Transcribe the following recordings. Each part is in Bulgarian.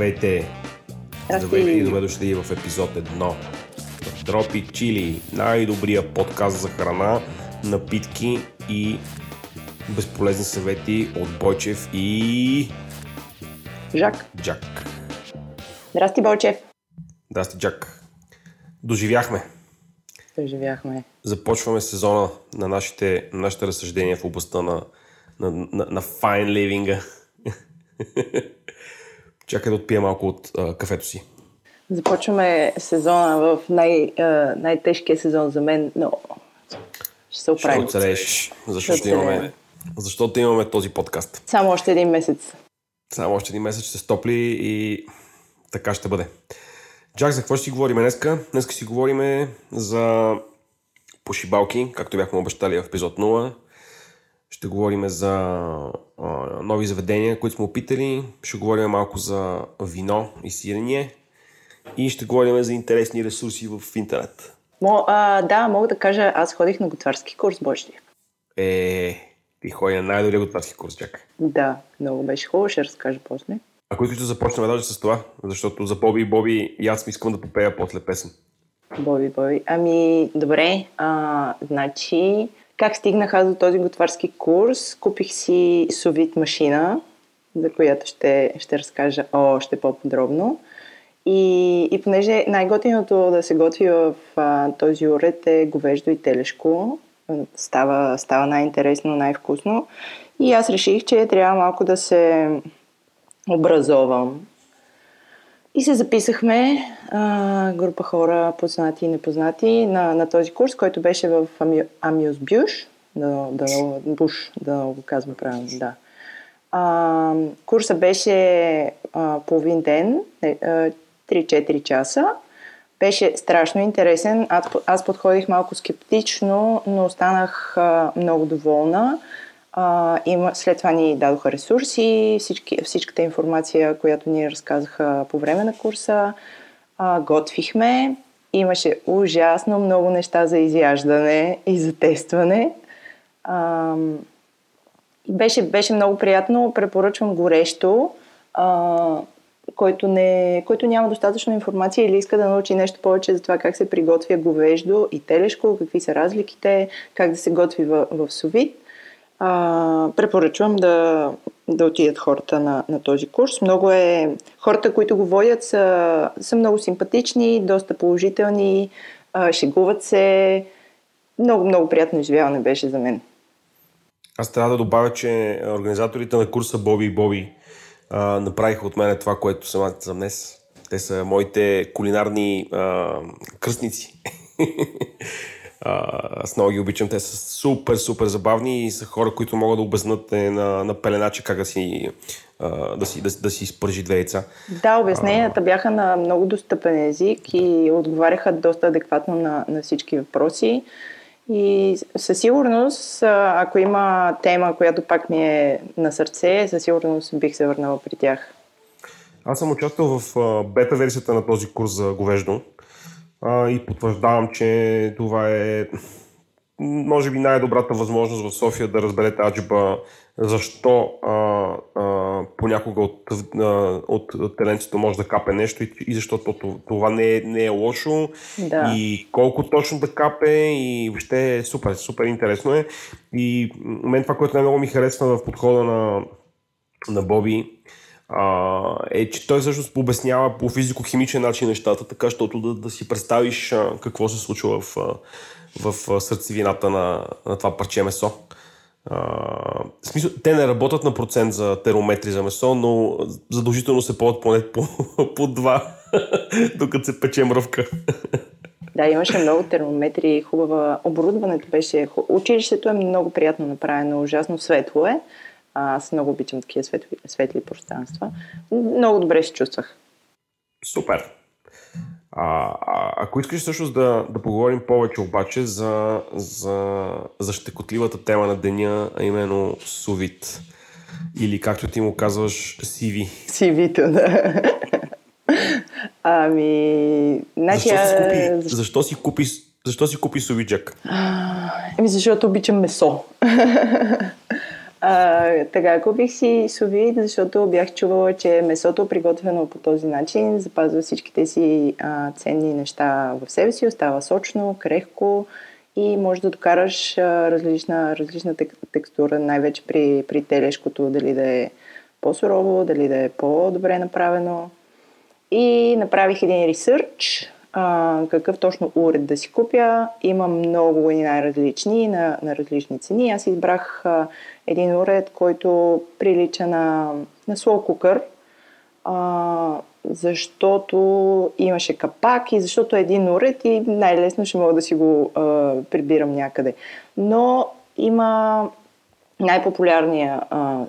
Здравейте! Здравейте и добре дошли в епизод 1 Дропи Чили, най-добрия подкаст за храна, напитки и безполезни съвети от Бойчев и... Жак. Джак. Здрасти, Бойчев. Здрасти, Джак. Доживяхме. Доживяхме. Започваме сезона на нашите, на нашите разсъждения в областта на, на, на, на fine living. Чакай да отпия малко от а, кафето си. Започваме сезона в най, а, най-тежкия сезон за мен, но ще се оправим. Ще оцелееш, защото имаме, защото имаме този подкаст. Само още един месец. Само още един месец ще се стопли и така ще бъде. Джак, за какво ще си говорим днеска? Днеска си говорим за пошибалки, както бяхме обещали в епизод 0. Ще говорим за а, нови заведения, които сме опитали. Ще говорим малко за вино и сирене. И ще говорим за интересни ресурси в интернет. Мо, а, да, мога да кажа, аз ходих на готварски курс, Божди. Е, ти ходи на най-добрия готварски курс, Джак. Да, много беше хубаво, ще разкажа после. Ако искаш да започнем даже с това, защото за Боби и Боби и аз искам да попея после песен. Боби, Боби. Ами, добре. А, значи, как стигнах аз до този готварски курс? Купих си совит машина, за която ще, ще разкажа още по-подробно. И, и понеже най-готиното да се готви в а, този уред е говеждо и телешко, става, става най-интересно, най-вкусно. И аз реших, че трябва малко да се образовам. И се записахме, а, група хора, познати и непознати, на, на този курс, който беше в Амиус Бюш, Буш, да го казвам правилно, да. А, курса беше а, половин ден, 3-4 часа. Беше страшно интересен. Аз, аз подходих малко скептично, но останах а, много доволна. Има, след това ни дадоха ресурси, всички, всичката информация, която ни разказаха по време на курса. А, готвихме. Имаше ужасно много неща за изяждане и за тестване. А, беше, беше много приятно. Препоръчвам горещо. А, който, не, който няма достатъчно информация или иска да научи нещо повече за това как се приготвя говеждо и телешко, какви са разликите, как да се готви в, в совит, а, препоръчвам да, да отидат хората на, на този курс. Много е... Хората, които го водят, са, са много симпатични, доста положителни, а, шегуват се. Много, много приятно изживяване беше за мен. Аз трябва да добавя, че организаторите на курса Боби и Боби а, направиха от мен това, което съм за днес. Те са моите кулинарни а, кръстници. аз много ги обичам. Те са супер, супер забавни и са хора, които могат да обяснат е, на, на пеленачи как да си, да си, да, да си спържи две яйца. Да, обясненията бяха на много достъпен език и отговаряха доста адекватно на, на всички въпроси. И със сигурност, ако има тема, която пак ми е на сърце, със сигурност бих се върнала при тях. Аз съм участвал в бета версията на този курс за говеждо и потвърждавам, че това е може би най-добрата възможност в София да разберете аджиба защо а, а, понякога от, а, от, теленцето може да капе нещо и, и защото това не е, не е лошо да. и колко точно да капе и въобще е супер, супер интересно е. И мен това, което най-много ми харесва в подхода на, на Боби, а, е, че той всъщност обяснява по физико-химичен начин нещата, така, защото да, да си представиш а, какво се случва в, в, в сърцевината на, на това парче месо. А, в смисъл, те не работят на процент за терометри за месо, но задължително се ползват поне по, по два, докато се пече мръвка. Да, имаше много термометри, хубава. Оборудването беше. Училището е много приятно направено, ужасно светло е. Аз много обичам такива светли, светли пространства. Много добре се чувствах. Супер. А, а, ако искаш всъщност да, да поговорим повече обаче за, за, за щекотливата тема на деня, а именно сувит. Или както ти му казваш, CV. CV-то, да. Ами... Значи, защо, си купи, защо си купи защо си купи сувиджак? Еми, защото обичам месо. А, така, купих си совид, защото бях чувала, че месото, приготвено по този начин, запазва всичките си а, ценни неща в себе си, остава сочно, крехко и може да докараш а, различна, различна тек, текстура, най-вече при, при телешкото, дали да е по-сурово, дали да е по-добре направено. И направих един ресърч, а, какъв точно уред да си купя. Има много и най-различни, на, на различни цени. Аз избрах а, един уред, който прилича на, на slow а, защото имаше капак и защото е един уред и най-лесно ще мога да си го а, прибирам някъде. Но има най-популярния а,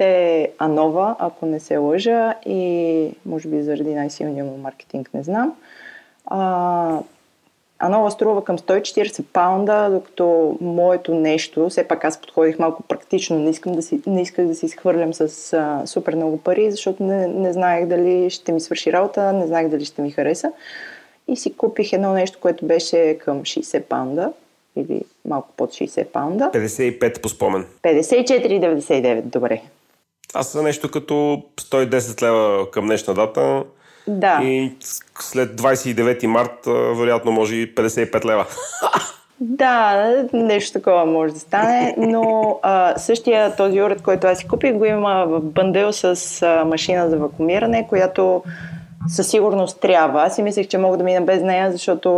е Анова, ако не се лъжа и може би заради най-силния му маркетинг, не знам. А, Анова струва към 140 паунда, докато моето нещо, все пак аз подходих малко практично, не, искам да си, не исках да си изхвърлям с а, супер много пари, защото не, не знаех дали ще ми свърши работа, не знаех дали ще ми хареса. И си купих едно нещо, което беше към 60 паунда или малко под 60 паунда. 55 по спомен. 54,99, добре. Това са нещо като 110 лева към днешна дата. Да. И след 29 март, вероятно, може и 55 лева. Да, нещо такова може да стане, но а, същия този уред, който аз си купих, го има в бъндел с а, машина за вакуумиране, която със сигурност трябва. Аз си мислех, че мога да мина без нея, защото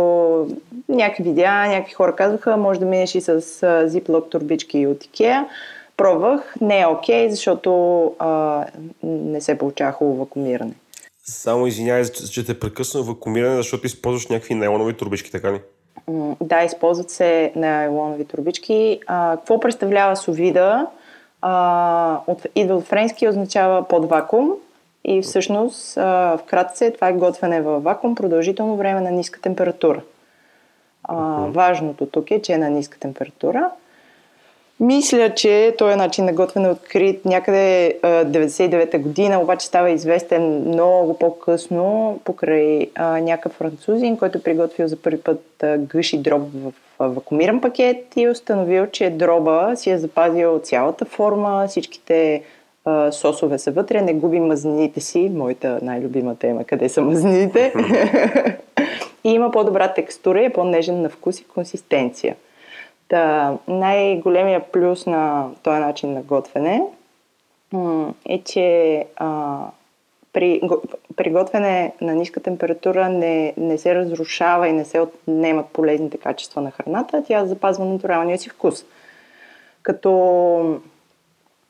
някакви видеа, някакви хора казваха, може да минеш и с Ziploc турбички от Ikea. Пробвах, не е окей, okay, защото а, не се получава хубаво вакуумиране. Само извинявай, че те прекъсна вакуумиране, защото използваш някакви нейлонови турбички, така ли? Да, използват се нейлонови турбички. А, какво представлява совида? А, от, идва от френски означава под вакуум и всъщност а, вкратце това е готвене във вакуум продължително време на ниска температура. А, важното тук е, че е на ниска температура. Мисля, че този начин на готвене е открит някъде 99-та година, обаче става известен много по-късно покрай а, някакъв французин, който е приготвил за първи път а, гъши дроб в а, вакуумиран пакет и е установил, че дроба си е запазил цялата форма, всичките а, сосове са вътре, не губи мазнините си, моята най-любима тема, къде са мазнините. и има по-добра текстура и е по-нежен на вкус и консистенция. Та, най-големия плюс на този начин на готвене е, че а, при, при готвене на ниска температура не, не се разрушава и не се отнемат полезните качества на храната, тя запазва натуралния си вкус. Като,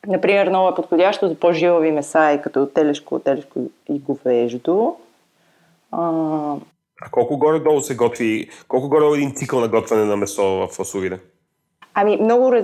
например, много е подходящо за по-жилави меса и като телешко, телешко и говеждо. А, а колко горе-долу се готви, колко горе един цикъл на готвяне на месо в фасовиде? Ами много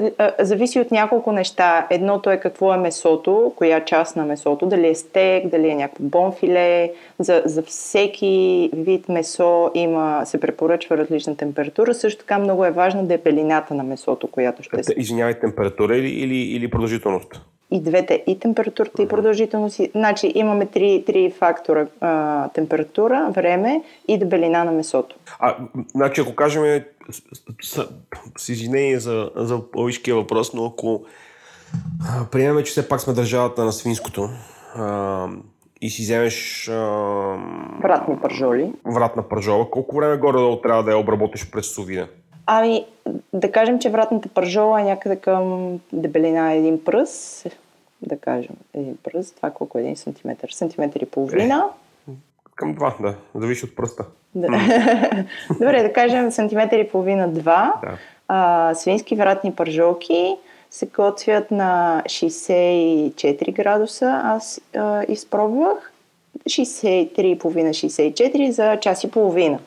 зависи от няколко неща. Едното е какво е месото, коя част на месото, дали е стек, дали е някакво бонфиле. За, за всеки вид месо има, се препоръчва различна температура. Също така много е важно да е белината на месото, която ще се... Извинявай, температура или, или, или продължителност? И двете, и температурата, и продължителност. Значи имаме три, три фактора. А, температура, време и дебелина на месото. А, значи ако кажем, с, с извинение за, за логическия въпрос, но ако приемем, че все пак сме държавата на свинското а, и си вземеш а, вратни пържоли. Вратна пържола, колко време горе-долу трябва да я обработиш през сувина? Ами, да кажем, че вратната пържола е някъде към дебелина един пръс, да кажем, един пръст, това колко е един сантиметър? Сантиметър и половина. Е, към два, да. Зависи от пръста. Да. Добре, да кажем сантиметър и половина, два. Да. А, свински вратни пържолки се готвят на 64 градуса. Аз а, изпробвах 63,5-64 за час и половина.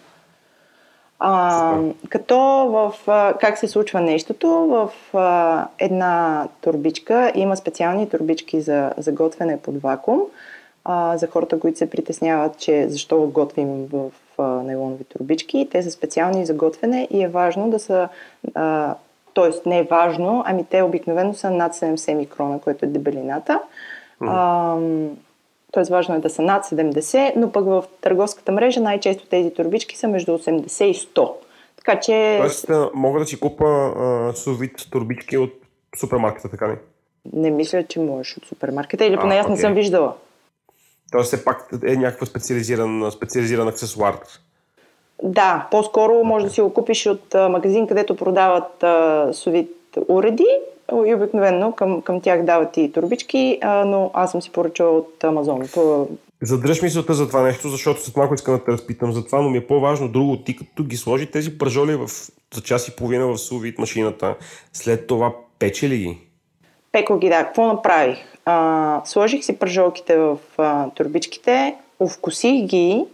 А, като в а, как се случва нещото, в а, една турбичка има специални турбички за, за готвене под вакуум. А, за хората, които се притесняват, че защо готвим в а, нейлонови турбички, те са специални за готвене и е важно да са. А, Тоест, не е важно, ами те обикновено са над 70 микрона, което е дебелината. Mm. Т.е. важно е да са над 70, но пък в търговската мрежа най-често тези турбички са между 80 и 100. Така че... Тоест, мога да си купа сувит турбички от супермаркета, така ли? Не мисля, че можеш от супермаркета или поне аз не съм виждала. Тоест все пак е някаква специализиран, специализиран аксесуар. Да, по-скоро може да си го купиш от магазин, където продават а, совит уреди и обикновено към, към тях дават и турбички, а, но аз съм си поръчала от Амазон. По... Задръж мисълта за това нещо, защото след малко искам да те разпитам за това, но ми е по-важно друго. Ти като ги сложи тези пържоли в, за час и половина в сувит машината, след това пече ли ги? Пеко ги, да. Какво направих? А, сложих си пържолките в а, турбичките, овкусих ги,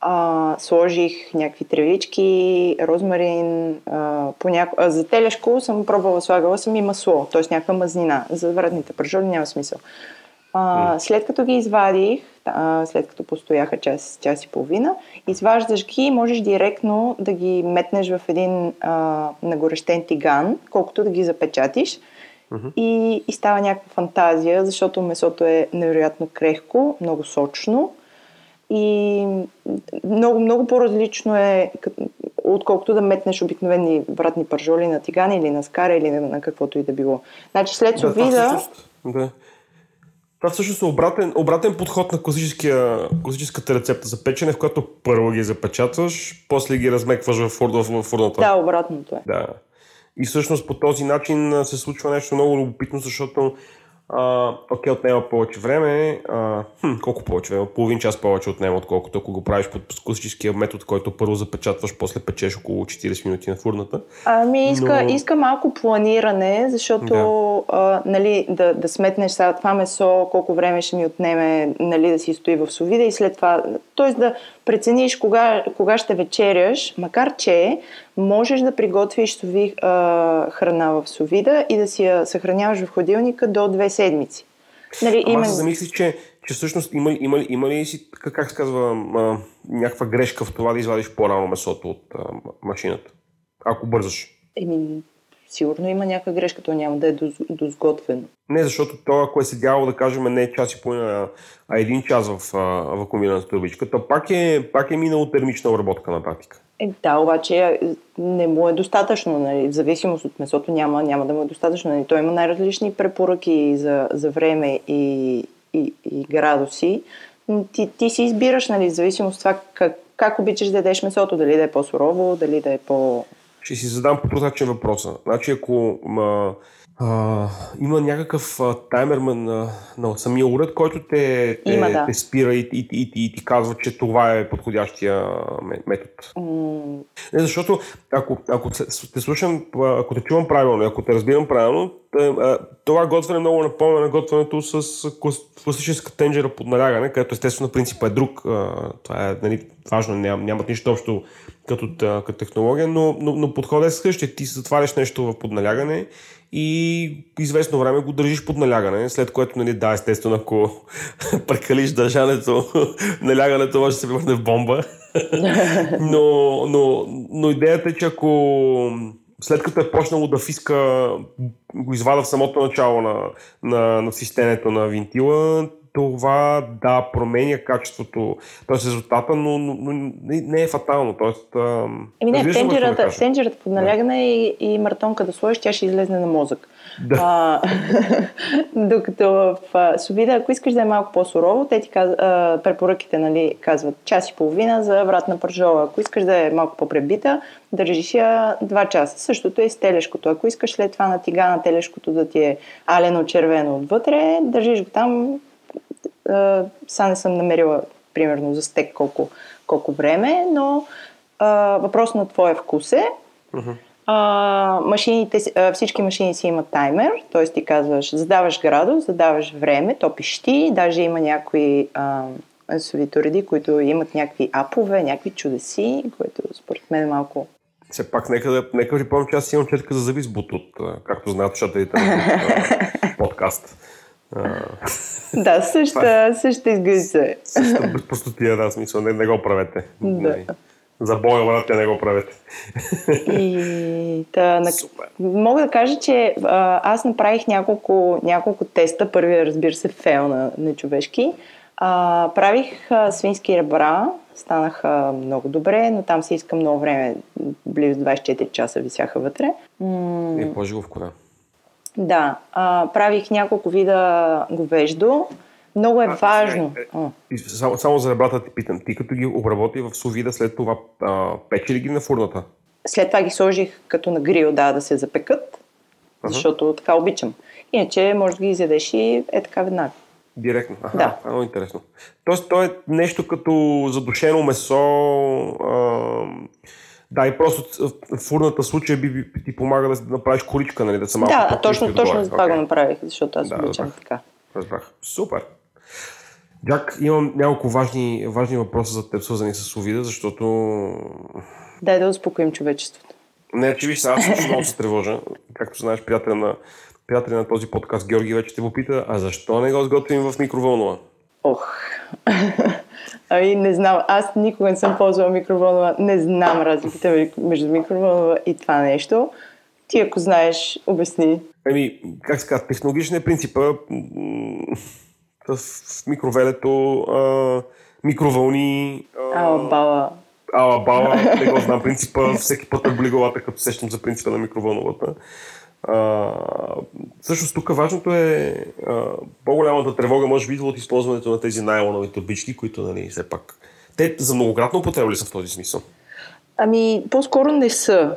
а, сложих някакви тревички, розмарин, а, поняко... а, за телешко съм пробвала, слагала съм и масло, т.е. някаква мазнина. За вредните пържоли няма смисъл. А, след като ги извадих, а, след като постояха час, час и половина, изваждаш ги и можеш директно да ги метнеш в един а, нагорещен тиган, колкото да ги запечатиш. И, и става някаква фантазия, защото месото е невероятно крехко, много сочно и много, много по-различно е, отколкото да метнеш обикновени вратни пържоли на тигани или на скара или на, на каквото и да било. Значи след совида... всъщност, да. Това всъщност е обратен, обратен подход на класическата рецепта за печене, в която първо ги запечатваш, после ги размекваш в, фур, в, фурната. Да, обратното е. Да. И всъщност по този начин се случва нещо много любопитно, защото окей, отнема повече време. А, хм, колко повече време? Половин час повече отнема, отколкото ако го правиш по класическия метод, който първо запечатваш, после печеш около 40 минути на фурната. Ами иска, Но- иска малко планиране, защото Да. а, нали, да, да сметнеш сега това месо, колко време ще ми отнеме нали, да си стои в совида и след това, т.е. да прецениш кога, кога ще вечеряш, макар че можеш да приготвиш сови, а, храна в совида и да си я съхраняваш в хладилника до две седмици. Нали, Ама аз се замислих, че, че всъщност има, има, ли- има ли си, как, как се казва, а, някаква грешка в това да извадиш по-рано месото от а, машината? Ако бързаш. Еми, сигурно има някаква грешка, то няма да е доз, дозготвено. Не, защото то, ако е седяло, да кажем, не час и половина, а един час в вакуумираната турбичка, то пак е, пак е минало термична обработка на практика. Е, да, обаче е, не му е достатъчно. Нали? В зависимост от месото няма, няма да му е достатъчно. Нали? Той има най-различни препоръки за, за време и, и, и градуси. Ти, ти си избираш, нали, в зависимост от това как, как обичаш да ядеш месото. Дали да е по-сурово, дали да е по... Ще си задам по прозрачен въпроса. Значи, ако ма, а, има някакъв а, таймер на, на самия уред, който те, те, Има, да. те спира и, и, и, и, ти казва, че това е подходящия ме- метод. М- Не, защото ако, ако те, слушам, а, ако те чувам правилно, ако те разбирам правилно, а, това готвене много напомня на готвенето с класическа тенджера под налягане, където естествено принципът е друг. Това е нали, важно, ням, нямат нищо общо като, като технология, но, но, но подходът е същия. Ти затваряш нещо в подналягане и известно време го държиш под налягане, след което, нали, да, естествено, ако прекалиш държането, налягането може да се превърне в бомба. но, но, но идеята е, че ако след като е почнало да фиска, го извада в самото начало на, на, на систенето на винтила, това да променя качеството, т.е. резултата, но, но, но не, е фатално. Тоест, Еми не, в да тенджерата, кажа? в тенджерата под налягане и, и мартонка да сложиш, тя ще излезне на мозък. Да. А, докато в а, совида, ако искаш да е малко по-сурово, те ти каз, а, препоръките нали, казват час и половина за вратна пържола. Ако искаш да е малко по-пребита, държиш я 2 часа. Същото е и с телешкото. Ако искаш след това на тигана телешкото да ти е алено-червено отвътре, държиш го там. А, Са не съм намерила примерно за стек колко, колко време, но а, въпрос на твоя вкус е. А, машините, а, всички машини си имат таймер, т.е. ти казваш, задаваш градус, задаваш време, топиш ти, даже има някои а, които имат някакви апове, някакви чудеси, което според мен е малко... Все пак, нека да, нека припомня, че аз имам четка за завис бутут, както знаят слушателите на подкаст. Да, същата, същата изглежда е. Същата безпростотия, да, смисъл, не, не го правете. Да. За боя, брате, не го правете. И та, на... Супер. мога да кажа, че а, аз направих няколко, няколко теста. Първият, разбира се, фейл на нечовешки. А, правих а, свински ребра, станаха много добре, но там се иска много време, близо 24 часа висяха вътре. М- И по-живовко, да. Да, а, правих няколко вида говеждо. Много е А, важно. е, е, Само, само за ребята ти питам, ти като ги обработи в сувида, след това а, пече ли ги на фурната? След това ги сложих като на грил, да, да се запекат, Ага. защото така обичам. Иначе може да ги изядеш и е така веднага. Директно. Аха, Да. е много интересно. Тоест, то е нещо като задушено месо. А, да, и просто в фурната случая би, би ти помага да направиш коричка, нали, да са малко да, точно, точно за това Окей. го направих, защото аз Да, обичам разбрах. така. Разбрах. Супер. Джак, имам няколко важни, важни въпроса за теб, свързани с Овида, защото... Дай да успокоим човечеството. Не, че виж, аз също много се тревожа. Както знаеш, приятел на, приятел на този подкаст Георги вече те попита, а защо не го сготвим в микроволнова? Ох. ами не знам, аз никога не съм ползвала микроволнова, не знам разликите ми- между микроволнова и това нещо. Ти ако знаеш, обясни. Ами, как се казва, технологичен е принципа в, микровелето, а, микровълни, а, Ала бала. ала бала, не го знам принципа, всеки път е главата, като сещам за принципа на микровълновата. А, всъщност тук важното е а, по-голямата тревога може би от използването на тези найлонови турбички, които нали, все пак те за многократно употреба ли са в този смисъл? Ами, по-скоро не са.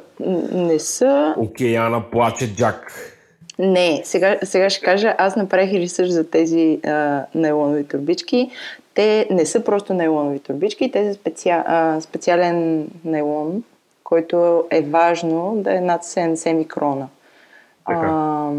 Не са. Океана плаче Джак. Не, сега, сега ще кажа, аз направих ресърч за тези а, нейлонови турбички. Те не са просто нейлонови турбички, те са специа, а, специален нейлон, който е важно да е над 70 микрона. Така. А,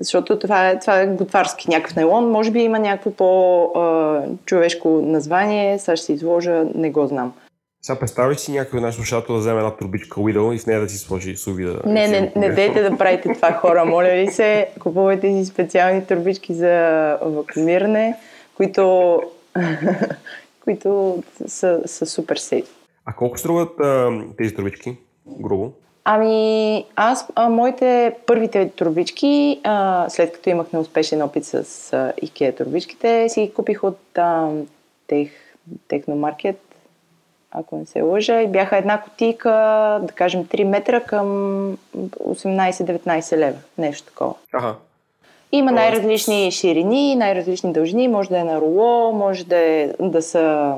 защото това е, това е готварски някакъв нейлон. Може би има някакво по-човешко название, сега ще се изложа, не го знам. Сега представиш си някой наш слушател да вземе една турбичка Уидъл и в нея да си сложи суви да... Не, не, не дейте да правите това хора, моля ви се. Купувайте си специални турбички за вакуумиране, които, които са, са супер сейф. А колко струват а, тези турбички? Грубо. Ами, аз, а, моите първите турбички, а, след като имах неуспешен опит с а, IKEA турбичките, си ги купих от а, тех, Техномаркет, ако не се лъжа, и бяха една котийка, да кажем 3 метра към 18-19 лева, нещо такова. Ага. Има най-различни ширини, най-различни дължини, може да е на руло, може да, е, да са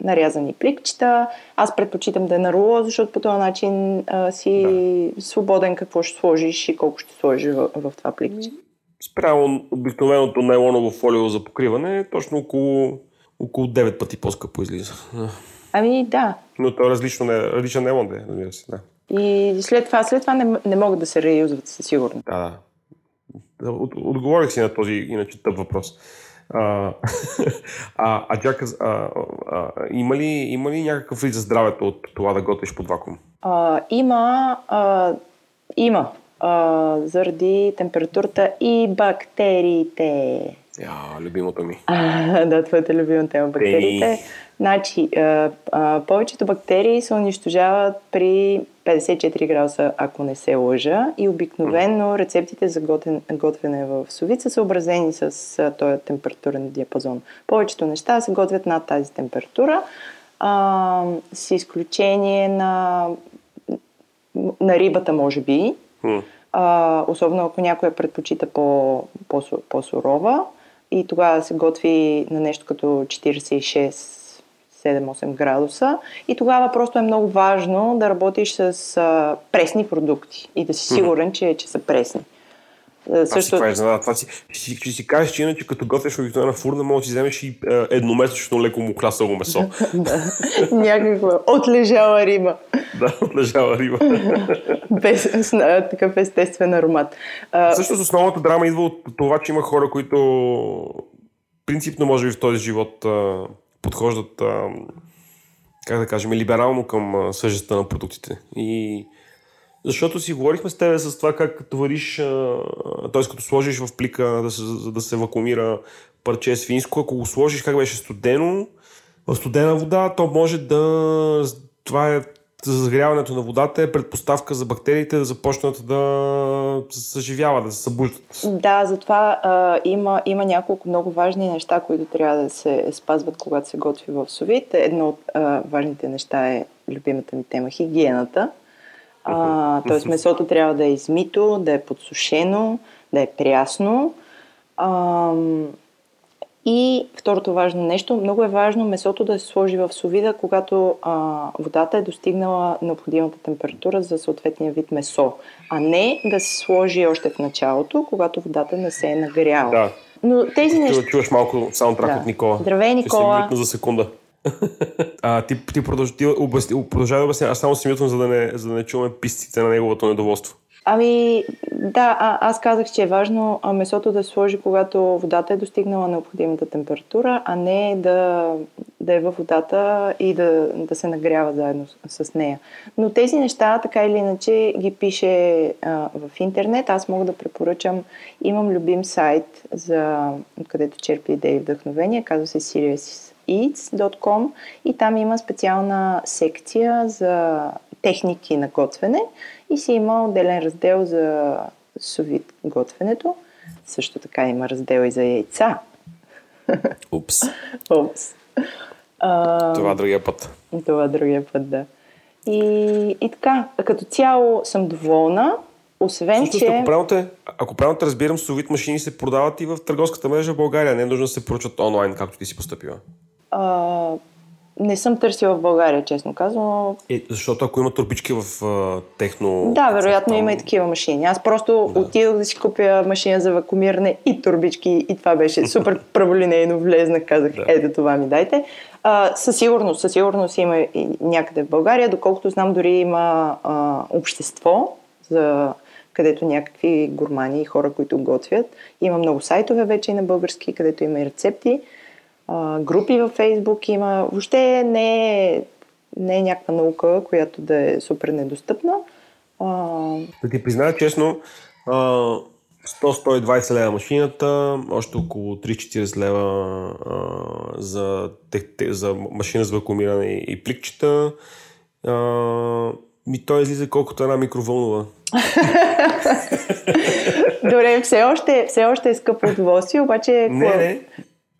нарязани пликчета. Аз предпочитам да е на руло, защото по този начин а, си свободен какво ще сложиш и колко ще сложиш в, в това пликче. Спрямо обикновеното нейлоново фолио за покриване, точно около, около 9 пъти по-скъпо излиза. Ами да. Но то е различно, не, различен да е, разбира се. Да. И след това, след това не, не могат да се реюзват със сигурност. Да, От, отговорих си на този иначе тъп въпрос. А, а, а Джак, а, а, има, ли, има ли някакъв вид за здравето от това да готвиш под вакуум? А, има, а, има а, заради температурата и бактериите. Я, любимото ми. А, да, твоята любима тема бактериите. Значи, а, а, повечето бактерии се унищожават при 54 градуса, ако не се лъжа. И обикновено рецептите за готен, готвене в совица са съобразени с а, този температурен диапазон. Повечето неща се готвят над тази температура, а, с изключение на, на рибата, може би. А, особено ако някоя предпочита по, по, по-сурова и тогава се готви на нещо като 46 7-8 градуса и тогава просто е много важно да работиш с а, пресни продукти и да си сигурен, че, че са пресни. А, Това, Също, това, е, изненада. това си, ще, си, ще си кажеш, че иначе като готвиш обикновена фурна, може да си вземеш и е, едномесечно леко му хлясало месо. някаква отлежала риба, да, отлежава риба. без с, такъв естествен аромат. А, Всъщност основната драма идва от това, че има хора, които принципно, може би в този живот подхождат, а, как да кажем, либерално към а, свежестта на продуктите. И защото си говорихме с тебе с това как като вариш, т.е. като сложиш в плика да се, да се вакуумира парче свинско, ако го сложиш как беше студено, в студена вода, то може да... Това е загряването на водата е предпоставка за бактериите да започнат да се съживяват, да се събуждат. Да, затова а, има, има няколко много важни неща, които трябва да се спазват, когато се готви в совит. Едно от а, важните неща е любимата ми тема хигиената. А, тоест месото трябва да е измито, да е подсушено, да е прясно. А, и второто важно нещо, много е важно месото да се сложи в совида, когато а, водата е достигнала необходимата температура за съответния вид месо, а не да се сложи още в началото, когато водата не се е нагряла. Да. Но тези неща... Чуваш малко саундтрак Да. от Никола. Здравей, Никола. Ще се за секунда. а, ти, ти продължи, ти обясни, продължавай да обясня, аз само си мютвам, за да не, за да не чуваме писците на неговото недоволство. Ами, да, а, аз казах, че е важно месото да се сложи, когато водата е достигнала необходимата температура, а не да, да е във водата и да, да се нагрява заедно с, с нея. Но тези неща, така или иначе, ги пише а, в интернет. Аз мога да препоръчам. Имам любим сайт, за, където черпи идеи и вдъхновения. Казва се seriouseats.com и там има специална секция за техники на готвене и си има отделен раздел за сувит готвенето. Също така има раздел и за яйца. Упс. Опс. А, Това другия път. това другия път, да. И, и така, като цяло съм доволна, освен, Всъщност, че... ако правилно, те, ако правилно те разбирам, совит машини се продават и в търговската мрежа в България. Не е нужно да се поръчат онлайн, както ти си поступила. А, не съм търсила в България, честно казвам. Е, защото ако има турбички в а, техно... Да, вероятно там- има и такива машини. Аз просто да. отидох да си купя машина за вакуумиране и турбички и това беше супер праволинейно. Влезнах, казах, Да. ето това ми дайте. А, със сигурност, със сигурност има и някъде в България. Доколкото знам, дори има а, общество, за, където някакви гурмани и хора, които готвят. Има много сайтове вече и на български, където има и рецепти. А, групи във Фейсбук има. Въобще не е, не е някаква наука, която да е супер недостъпна. А, Да ти призная честно, а, 100-120 лева машината, още около 3-40 лева а, за, те, те, за машина за вакуумиране и, и пликчета. А, ми той излиза колкото една микровълнова. Добре, все още, все още е скъпо удоволствие, обаче... Не, какво- не.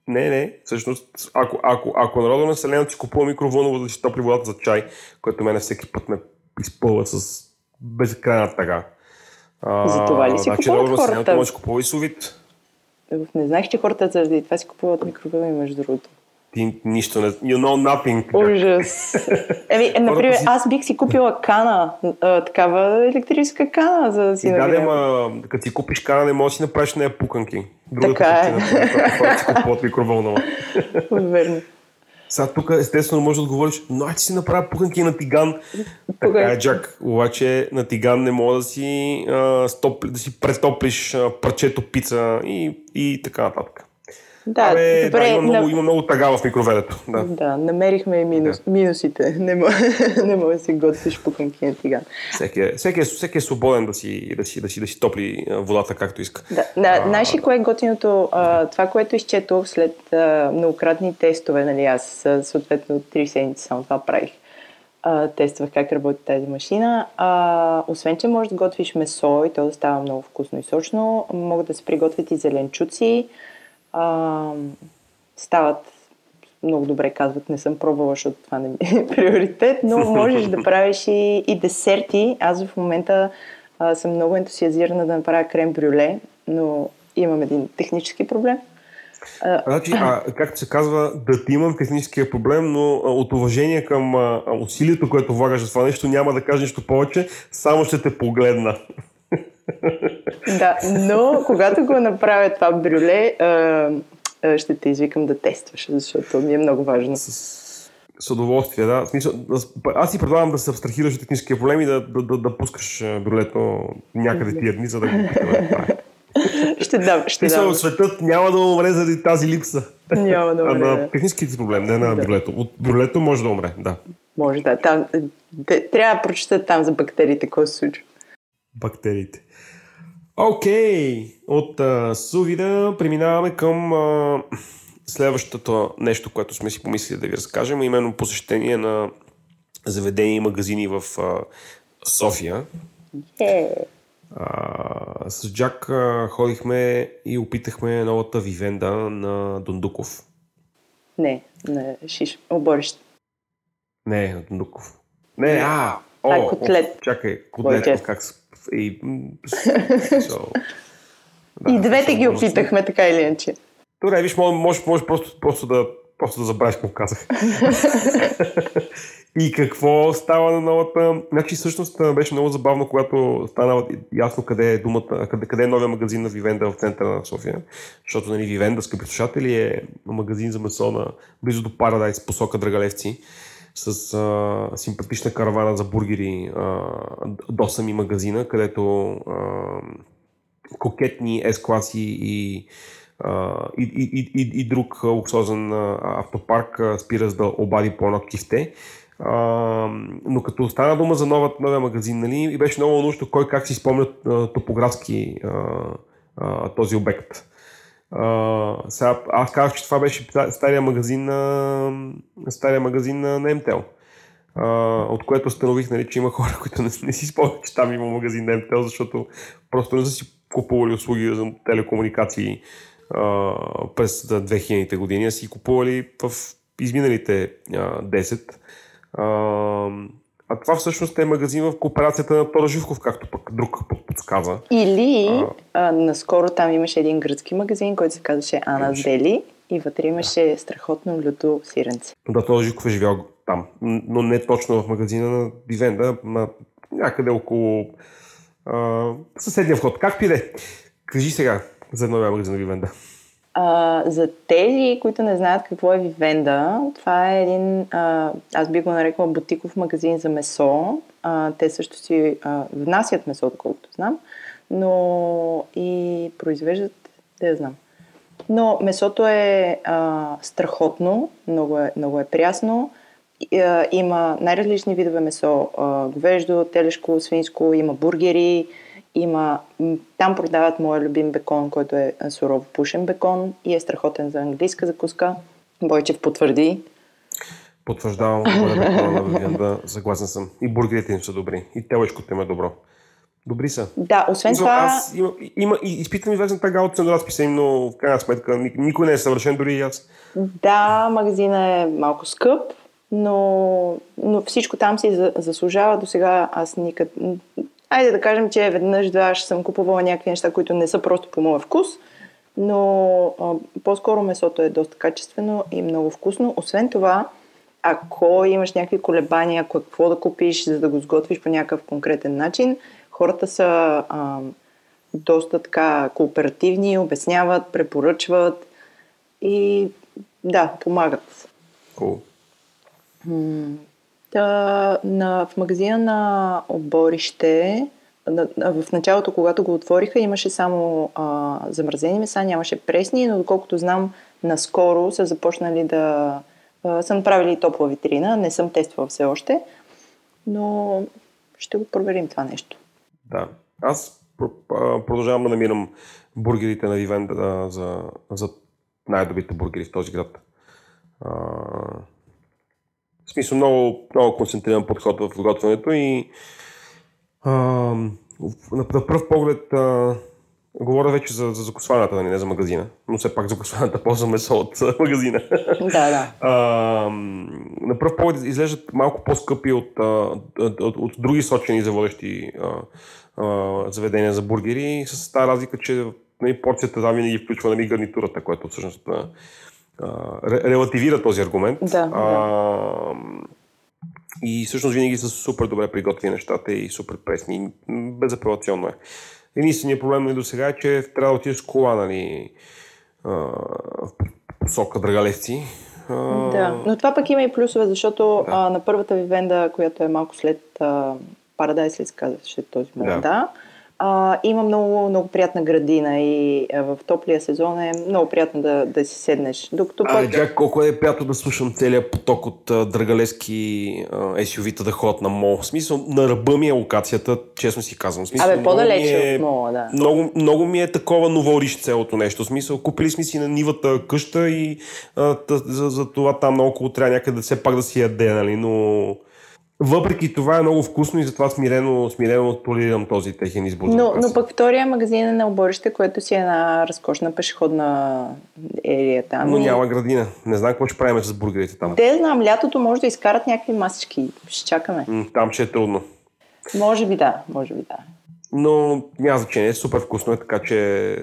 Не, не. Всъщност, ако, ако, ако народно населението си купува микровълнова да си топли водата за чай, което мене всеки път ме изпълва с безкрайна тъга. За това ли си значи, купуват хората? може да си купува и сувит. Не знаех, че хората заради това си купуват микровълни, между другото. Ти нищо не... You know nothing. Ужас. Еми, е, например, аз бих си купила кана, а, такава електрическа кана, за да си да, ама, като си купиш кана, не можеш да си направиш нея пуканки. Другата Така е. хората си купуват микровълнова. Верно. Сега тук естествено можеш да отговориш, но аз си направя пуканки на тиган. Така е, Джак. Обаче на тиган не мога да си, а, стоп, да си претоплиш а, парчето пица и, и така нататък. Да, Абе, добре, да, има, много, на... има много тага в микроведето. Да. да, намерихме и минус, минусите. Не може, не може да си готвиш пуканки на тиган. Всеки, е, всеки, е, всеки е свободен да си, да, си, да, си, да си топли водата както иска. Да, да знаеш ли кое е готиното? А, това, което изчетох след а, многократни тестове, нали, аз съответно три седмици само това правих. А, тествах как работи тази машина. А, освен, че можеш да готвиш месо и то да става много вкусно и сочно, могат да се приготвят и зеленчуци. А, стават много добре казват, не съм пробвала, защото това не ми е приоритет, но можеш да правиш и, и десерти. Аз в момента а, съм много ентусиазирана да направя крем брюле, но имам един технически проблем. А, Значи, а, както се казва, да ти имам техническия проблем, но а, от уважение към а, усилието, което влагаш за това нещо, няма да кажа нищо повече, само ще те погледна. Да, но когато го направя това брюле, а, а, ще те извикам да тестваш, защото ми е много важно. С, с удоволствие, да. Смисъл, аз- си предлагам да се абстрахираш от техническия проблем и да, да, да, да пускаш а, брюлето някъде тия дни, за да го. Ще дам, ще смисъл, дам. светът няма да умре заради тази липса. Няма да А умре, на да. техническите проблем, не на Да. брюлето. От брюлето може да умре, да. Може да. Там, трябва да прочета там за бактериите, какво се случва. Бактериите. Окей, от а, сувида преминаваме към а, следващото нещо, което сме си помислили да ви разкажем, а именно посещение на заведения и магазини в а, София. Е, А, с Джак а, ходихме и опитахме новата вивенда на Дондуков. не, не, шиш, оборище. Не, на Дондуков. Не, а, О, Ай, котлет. О, чакай, котлет, Бойчев. как с... И, да, и двете ги опитахме, така или иначе. Добре, виж, може, може, просто, просто да просто да забравиш какво казах. и какво става на новата... Значи всъщност беше много забавно, когато стана ясно къде е думата, къде, къде е новия магазин на Вивенда в центъра на София. Защото нали, Вивенда, скъпи слушатели, е магазин за месо на близо до Парадайс, посока Драгалевци с а, симпатична каравана за бургери а, до сами магазина, където а, кокетни S-класи и, а, и, и, и, и, друг луксозен автопарк спира за да обади по-едно кифте. А, но като стана дума за новът, новия магазин, нали, и беше много нужно кой как си спомня а, топографски а, а, този обект. А, сега, аз казах, че това беше стария магазин на, стария магазин на, на MTL. Uh, от което установих, нали, че има хора, които не, не си спомнят, че там има магазин на MTL, защото просто не са си купували услуги за телекомуникации uh, през 2000-те години, а си купували в изминалите uh, 10. Uh, а това всъщност е магазин в кооперацията на Тодор Живков, както пък друг подсказа. Или А. а, наскоро там имаше един гръцки магазин, който се казваше Ана. Дели и вътре имаше страхотно люто сиренце. Да, Тодор Живков е живял там, но не точно в магазина на Дивенда, на някъде около а, съседния вход. Както и да е. Кажи сега за новия магазин на Дивенда. А, за тези, които не знаят какво е Вивенда, това е един, а, аз би го нарекла бутиков магазин за месо. А, те също си а, внасят месо, доколкото знам, но и произвеждат, да я знам. Но месото е а, страхотно, много е, много е прясно. И, а, има най-различни видове месо. А, говеждо, телешко, свинско, има бургери, има... Там продават моя любим бекон, който е а, сурово пушен бекон и е страхотен за английска закуска. Бойчев потвърди. Потвърждавам, на Дивенда, съгласен съм. И бургерите им са добри. И телешкото им е добро. Добри са. Да, освен Мисъл, това... Аз има, има, и изпитвам известна тъга от ценоразписа им, но в крайна сметка ни- никой не е съвършен, дори и аз. Да, магазина е малко скъп, но, но всичко там си за- заслужава. До сега аз никъде... Айде да кажем, че веднъж, дваш съм купувала някакви неща, които не са просто по моя вкус, но а, по-скоро месото е доста качествено и много вкусно. Освен това, ако имаш някакви колебания, какво да купиш, за да го сготвиш по някакъв конкретен начин, хората са а, доста така кооперативни, обясняват, препоръчват и да, помагат. Cool. На, в магазина на оборище, на, в началото, когато го отвориха, имаше само а, замразени меса, нямаше пресни, но доколкото знам, наскоро са започнали да... А, са направили и топла витрина, не съм тествала все още, но ще го проверим това нещо. Да. Аз продължавам да намирам бургерите на Вивенда а, за, за най-добрите бургери в този град. А, в смисъл много, много концентриран подход в готвенето и а, на, на пръв поглед а, говоря вече за, за закусваната, нали, не за магазина, но все пак закусваната ползва месо от магазина. Да, да. А, на пръв поглед изглеждат малко по-скъпи от, от, от, от други сочени за водещи а, а, заведения за бургери, с тази разлика, че нали, порцията там винаги включва нали, гарнитурата, което всъщност а, а, ре- релативира този аргумент. Да, а, и всъщност винаги са супер добре приготвени нещата и супер пресни. Безапелационно е. Единственият проблем нали, до сега е, че трябва да отидеш с кола нали, а, в посока Драгалевци. Да, но това пък има и плюсове, защото Да. а, на първата ви венда, която е малко след а, Парадайс, ли се казваше този момент, Да. да. А, има много, много приятна градина и а, в топлия сезон е много приятно да, да си седнеш. Докато Абе, пък... Джак, колко е приятно да слушам целият поток от а, драгалески а, SUV-та да ходят на мол. В смисъл, на ръба ми е локацията, честно си казвам. В смисъл, Абе, по-далече е- от мола, да. Много, много ми е такова новориш цялото нещо. В смисъл, купили сме си на нивата къща и а, та, за, за, това там наоколо трябва някъде все пак да си яде, нали? Но въпреки това е много вкусно и затова смирено, смирено толерирам този техен избор. Но, но пък втория магазин е на оборище, което си е една разкошна пешеходна ерия там. Но И- няма градина. Не знам какво ще правим с бургерите там. Де знам, лятото може да изкарат някакви масички. Ще чакаме. Там ще е трудно. Може би да, може би да. Но няма значение, супер вкусно е, така че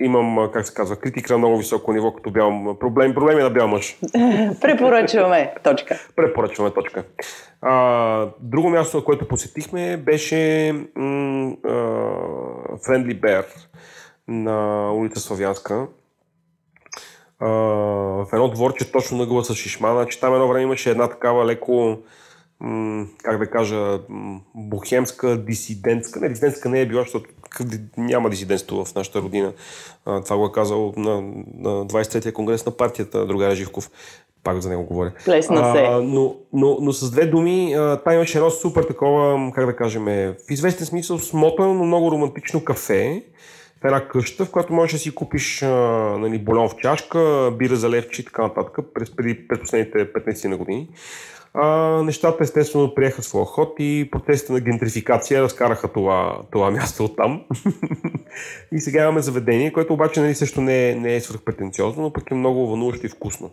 имам, как се казва, критика на много високо ниво, като бял проблем, проблеми на бял мъж. Препоръчваме, точка. Препоръчваме, точка. А, друго място, което посетихме, беше м- а, Friendly Bear на улица Славянска. А, в едно дворче точно на гласа Шишмана, че там едно време имаше една такава леко как да кажа, бухемска, дисидентска. Не, дисидентска не е била, защото няма дисидентство в нашата родина. Това го е казал на, на 23-я конгрес на партията Другаря Живков. Пак за него говоря. Лесна се. А, но, но, но с две думи, там имаше едно супер такова, как да кажем, в известен смисъл смотано, но много романтично кафе в една къща, в която можеш да си купиш а, нали, бульон в чашка, бира за левче и така нататък през, преди, през последните 15 на години. А, нещата естествено приеха своя ход и процесите на гентрификация разкараха това, това място от там. и сега имаме заведение, което обаче нали, също не е, не е свръхпретенциозно, но пък е много вълнуващо и вкусно.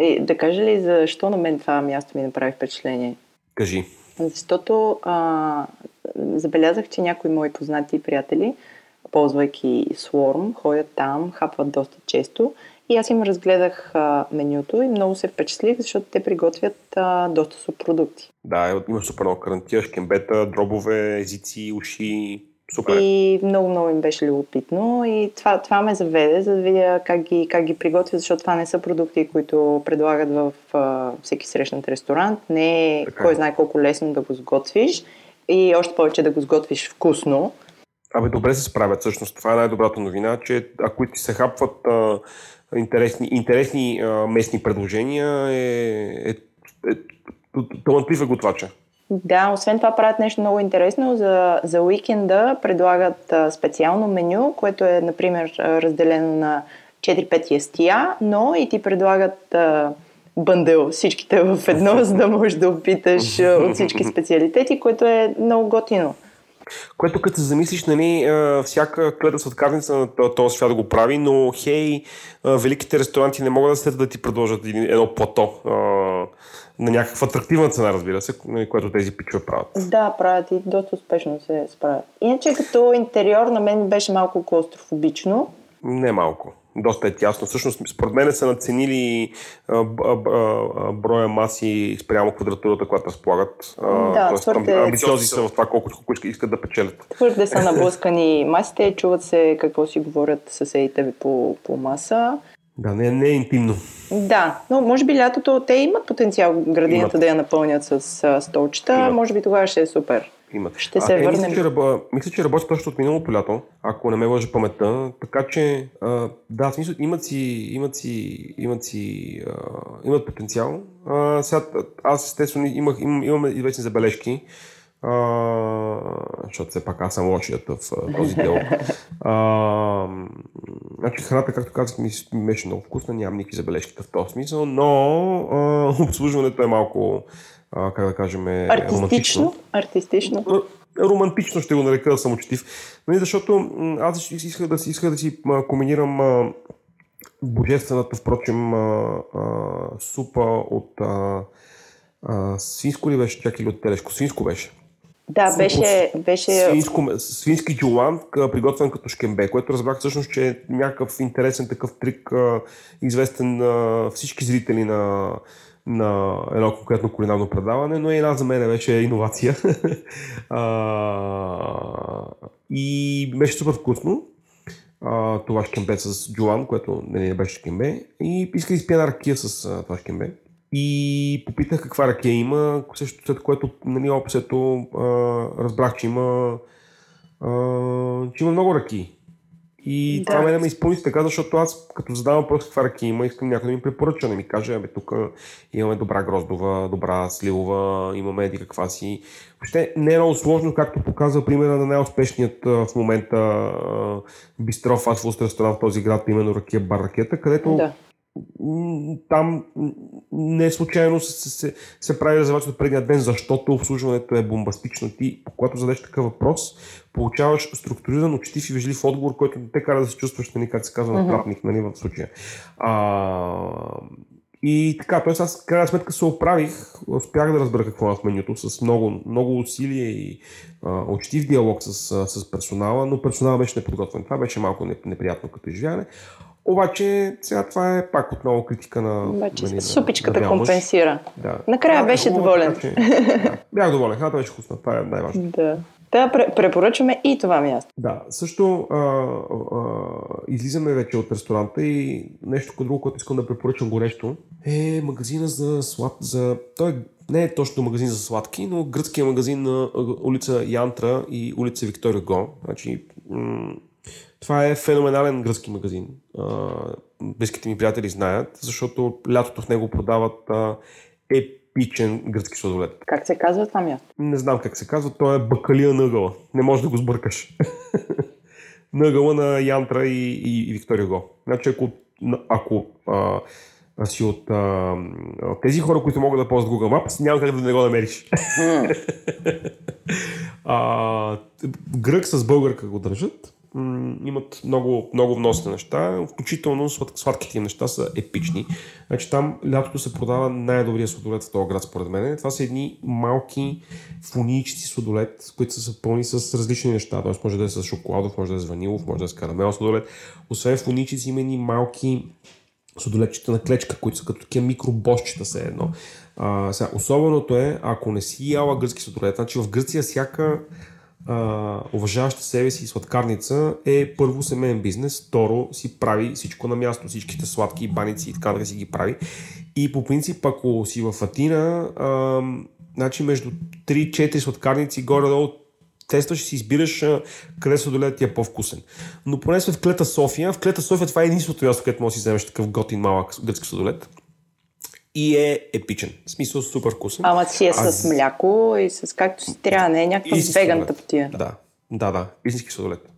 И, да кажа ли защо на мен това място ми направи впечатление? Кажи. Защото а, забелязах, че някои мои познати и приятели, ползвайки Swarm, ходят там, хапват доста често и аз им разгледах а, менюто и много се впечатлих, защото те приготвят а, доста субпродукти. Да, има супер много карантия, шкембета, дробове, езици, уши. Супер. И много, много им беше любопитно и това, това ме заведе, за да видя как ги, как ги приготвят, защото това не са продукти, които предлагат в а, всеки срещнат ресторант. Не е кой знае колко лесно да го сготвиш и още повече да го сготвиш вкусно. Абе, добре се справят. Всъщност, това е най-добрата новина, че ако ти се хапват а, интересни, интересни а, местни предложения, е, е, е, е талантлив е готвача. Да, освен това правят нещо много интересно. За, за уикенда предлагат а, специално меню, което е, например, разделено на 4-5 ястия, но и ти предлагат а, бъндел всичките в едно, за да можеш да опиташ от всички специалитети, което е много готино. Което като се замислиш, нали, всяка клета сладкарница на този свят да го прави, но хей, великите ресторанти не могат да след да ти предложат едно плато на някаква атрактивна цена, разбира се, нали, което тези пичове правят. Да, правят и доста успешно се справят. Иначе като интериор на мен беше малко клаустрофобично. Не малко доста е тясно. Всъщност, според мен са наценили броя маси спрямо квадратурата, която разполагат. Да, Тоест, твърде... амбициози са в това, колко, колко искат да печелят. Твърде са наблъскани масите, чуват се какво си говорят съседите ви по, по маса. Да, не, не е интимно. Да, но може би лятото те имат потенциал градината имат. да я напълнят с столчета. Имат. Може би тогава ще е супер имат. Ще се а, върнем. Мисля че, раба, мисля, че работят точно от миналото лято, ако не ме лъжа паметта. Така че, а, да, смисъл, имат си, имат си, имат си, а, имат потенциал. А, сега, аз естествено имах, имам, имам известни забележки. Uh, защото все пак аз съм лошият в този дел. Uh, значи храната, както казах, ми, беше много вкусна, нямам никакви забележки в този смисъл, но uh, обслужването е малко а, как да кажем, артистично. романтично. Артистично. Романтично ще го нарека учтив. Нали, защото аз исках да си, исках да си комбинирам а, божествената, впрочем, а, а, супа от а, а, свинско ли беше, чак или от телешко? Свинско беше. Да, беше... беше... Свинско, свински джулан, приготвен като шкембе, което разбрах всъщност, че е някакъв интересен такъв трик, известен на всички зрители на на едно конкретно кулинарно предаване, но и една за мен беше иновация. а, и беше супер вкусно. А, това шкембе с джулан, което не, беше шкембе. И исках да изпия една ракия с а, това шкембе. И попитах каква ракия има, също след което нали, обсето разбрах, че има, а, че има много ракии. И да. това ме ме изпълни така, защото аз като задавам въпрос каква ръки има, искам някой да ми препоръча, да ми каже, абе тук имаме добра гроздова, добра сливова, имаме еди каква си. Въобще не е много сложно, както показва примера на най-успешният в момента бистро фастфуд ресторант в този град, именно Ракия Бар Ракета, където да там не е случайно се, се, се прави резервация от предния ден, защото обслужването е бомбастично. Ти, когато зададеш такъв въпрос, получаваш структуриран, учтив и вежлив отговор, който те кара да се чувстваш, нали, как се казва, на нали, в случая. А, И така, т.е. аз крайна сметка се оправих, успях да разбера какво е в менюто с много, много усилие и а, учтив диалог с, с персонала, но персонала беше неподготвен. Това беше малко неприятно като изживяване. Обаче сега това е пак отново критика на... Обаче нали, супичката на компенсира. Да. Накрая да, беше хубаво, доволен. Така, че, да, бях доволен. Храната беше вкусна. Това е най-важно. Да. Да, препоръчваме и това място. Да, също а, а, излизаме вече от ресторанта и нещо друго, което искам да препоръчам горещо е магазина за слад, за... Той не е точно магазин за сладки, но гръцкият магазин на улица Янтра и улица Виктория Го. Значи, м- това е феноменален гръцки магазин. А, близките ми приятели знаят, защото лятото в него продават а, епичен гръцки сладолет. Как се казва това място? Не знам как се казва, той е бакалия на ъгъла. Не можеш да го сбъркаш. на ъгъла на Янтра и, и, и Виктория Го. Значи ако, ако а, си от а, тези хора, които могат да ползват Google Maps, няма как да не го намериш. а, грък с българка го държат имат много, много вносни неща, включително сладките им неща са епични. Значи там лятото се продава най-добрия сладолет в този град, според мен. Това са едни малки фуничци сладолет, които са пълни с различни неща. Тоест може да е с шоколадов, може да е с ванилов, може да е с карамел сладолет. Освен фуничици има едни малки сладолетчета на клечка, които са като такива микробосчета се едно. А, сега, особеното е, ако не си яла гръцки сладолет, значи в Гърция всяка а, уважаваща себе си сладкарница е първо семейен бизнес, второ си прави всичко на място, всичките сладки баници и така да си ги прави. И по принцип, ако си в Атина, а, значи между 3-4 сладкарници горе-долу тестваш и си избираш къде сладолет ти е по-вкусен. Но поне сме в Клета София. В Клета София това е единственото място, където можеш да си вземеш такъв готин малък гръцки сладолет и е епичен. В смисъл супер вкусен. Ама си е с мляко и с както си трябва, не е някаква веган тъптия. Да, да, да, истински сладолет.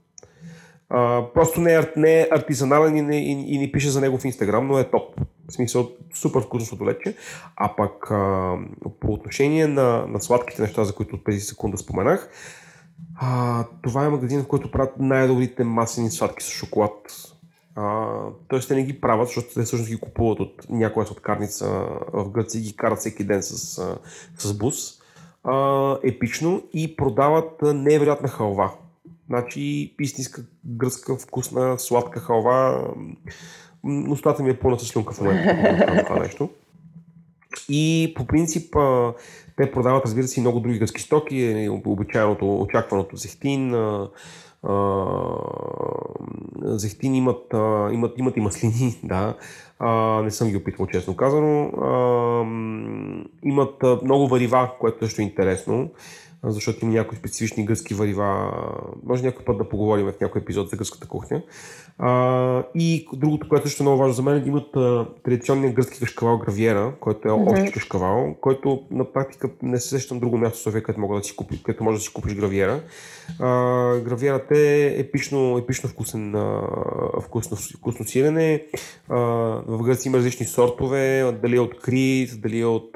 А, просто не е, не е артизанален и не, и, и не пише за него в Инстаграм, но е топ. В смисъл, супер вкусно сладолетче. А пък а, по отношение на, на сладките неща, за които от преди секунда споменах, а, това е магазин, в който правят най-добрите масени сладки с шоколад Тоест те не ги правят, защото те всъщност ги купуват от някоя сладкарница в Гърция и ги карат всеки ден с, с бус. А, епично и продават невероятна халва. Значи истинска гръцка, вкусна, сладка халва. Устата ми е пълна с слюнка в момента това нещо. И по принцип те продават, разбира се, и много други гръцки стоки, обичайното, очакваното зехтин, зехтин имат, имат, имат и маслини, да. А, не съм ги опитвал, честно казано. А, имат много варива, което също е интересно защото има някои специфични гръцки варива. Може някой път да поговорим в някой епизод за гръцката кухня. А, и другото, което също е много важно за мен, е да имат а, традиционния гръцки кашкавал гравиера, който е mm-hmm. общ кашкавал, който на практика не се сещам друго място в София, където, мога да си купи, където може да си купиш гравиера. А, гравиерата е епично, епично вкусен, а, вкусно, вкусно сирене. А, в Гърция има различни сортове, дали е от Крит, дали е от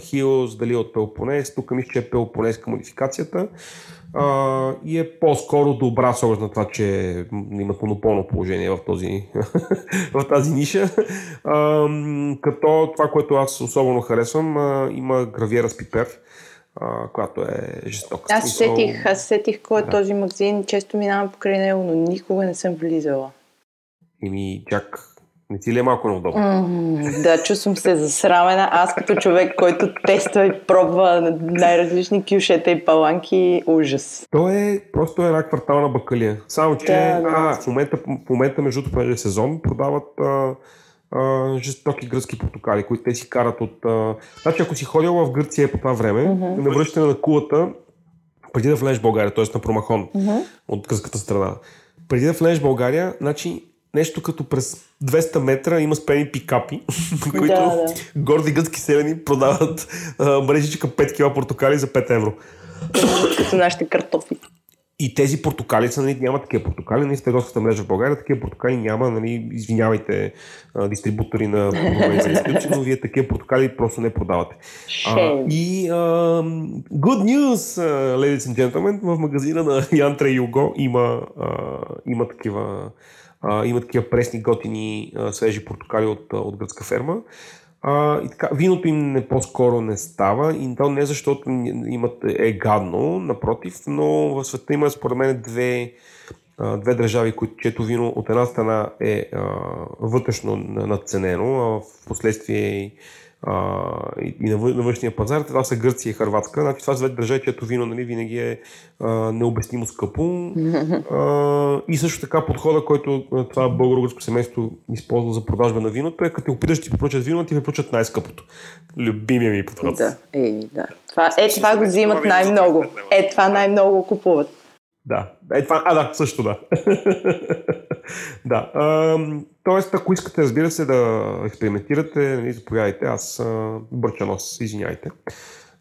Хилс, дали е от Пелопонес. Тук мисля, че е Пелопонеска модификацията а, и е по-скоро добра с оглед на това, че имат монополно положение в, този, в тази ниша. А, като това, което аз особено харесвам, а, има гравиера с пипер, а, която е жестока. Аз сетих, аз сетих кой е да. този магазин, често минавам покрай него, но никога не съм влизала. Еми, чак не ти ли е малко неудобно? Mm, да, чувствам се засрамена. Аз като човек, който тества и пробва най-различни кюшета и паланки, ужас. То е просто една квартална бакалия. Само, че да, да. А, в, момента, в момента, между е сезон, продават а, а, жестоки гръцки портокали, които те си карат от... А... Значи, ако си ходил в Гърция по това време, mm-hmm. на връщане на кулата, преди да влезеш в България, т.е. на промахон mm-hmm. от гръцката страна, преди да влезеш в България, значи нещо като през 200 метра има спрени пикапи, които да, да. горди гъцки селени продават а, мрежичка 5 кг портокали за 5 евро. Като нашите картофи. И тези портокали са, нали, няма такива портокали, нали, в търговската мрежа в България такива портокали няма, нали, извинявайте, а, дистрибутори на но вие такива портокали просто не продавате. А, и а, good news, ladies and gentlemen, в магазина на Янтра и Юго има, а, има такива а, има такива пресни, готини, а, свежи портокали от, от гръцка ферма. А, и така, виното им не по-скоро не става и то не защото имат, е гадно, напротив, но в света има според мен две, две държави, които, чето вино от една страна е а, вътрешно надценено, а в последствие а, и на, на външния пазар. Това са Гърция и Харватска. Значи, това са две държави, чието вино нали, винаги е а, необяснимо скъпо. А, и също така подхода, който това българо-гръцко семейство използва за продажба на виното е като опиташ да ти препоръчат вино, ти препоръчат най-скъпото. Любимия ми подход. Да, е, да. Това, е, това го взимат най-много. Е, това най-много купуват. Да, е това, а да, също да. да. А, тоест, ако искате, разбира се, да експериментирате, нали, заповядайте, аз бърча нос, извиняйте.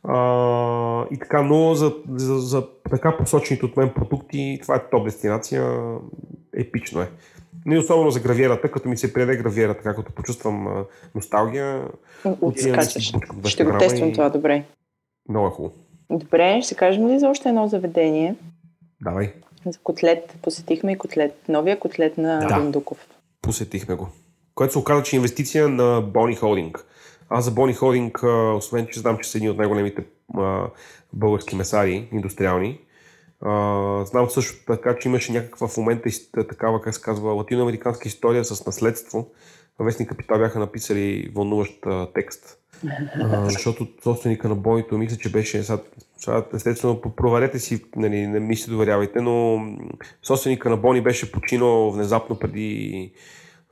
А, и така, но за, за, за така посочените от мен продукти, това е топ дестинация, епично е. Не особено за гравиерата, като ми се приеде гравиерата, така като почувствам а, носталгия. Си Ще го тествам и... това, добре. Много е хубаво. Добре, ще кажем ли за още едно заведение? Давай. За котлет. Посетихме и котлет. Новия котлет на да. Бундуков. Посетихме го. Което се оказа, че е инвестиция на Бони Холдинг. Аз за Бони Холдинг, освен че знам, че са едни от най-големите български месари, индустриални, знам също така, че имаше някаква в момента такава, как се казва, латиноамериканска история с наследство. Вестник Капитал бяха написали вълнуващ текст. А, защото собственика на бойто мисля, че беше сега, естествено, проверете си, нали, не ми се доверявайте, но собственика на Бони беше починал внезапно преди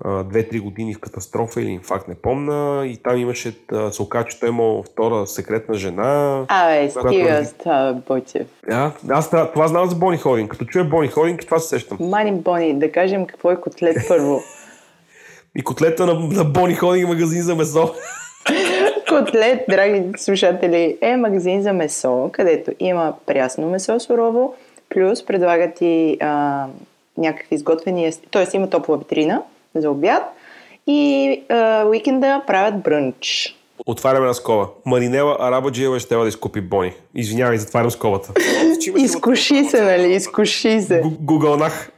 2-3 години в катастрофа или инфаркт, не помна. И там имаше, се оказа, че той имал втора секретна жена. Абе, стига с Бойчев. Да, аз това знам за Бони Холдинг. Като чуя Бони Холдинг, това се сещам. Мани Бони, да кажем какво е котлет първо. И котлета на, на Бони Холдинг магазин за месо. Котлет, драги слушатели, е магазин за месо, където има прясно месо сурово, плюс предлагат и а, някакви изготвени, т.е. има топла витрина за обяд и а, уикенда правят брънч. Отваряме на скоба. Маринела Арабаджиева ще да изкупи бони. Извинявай, затварям скобата. Изкуши се, нали? Изкуши се. Гугълнах.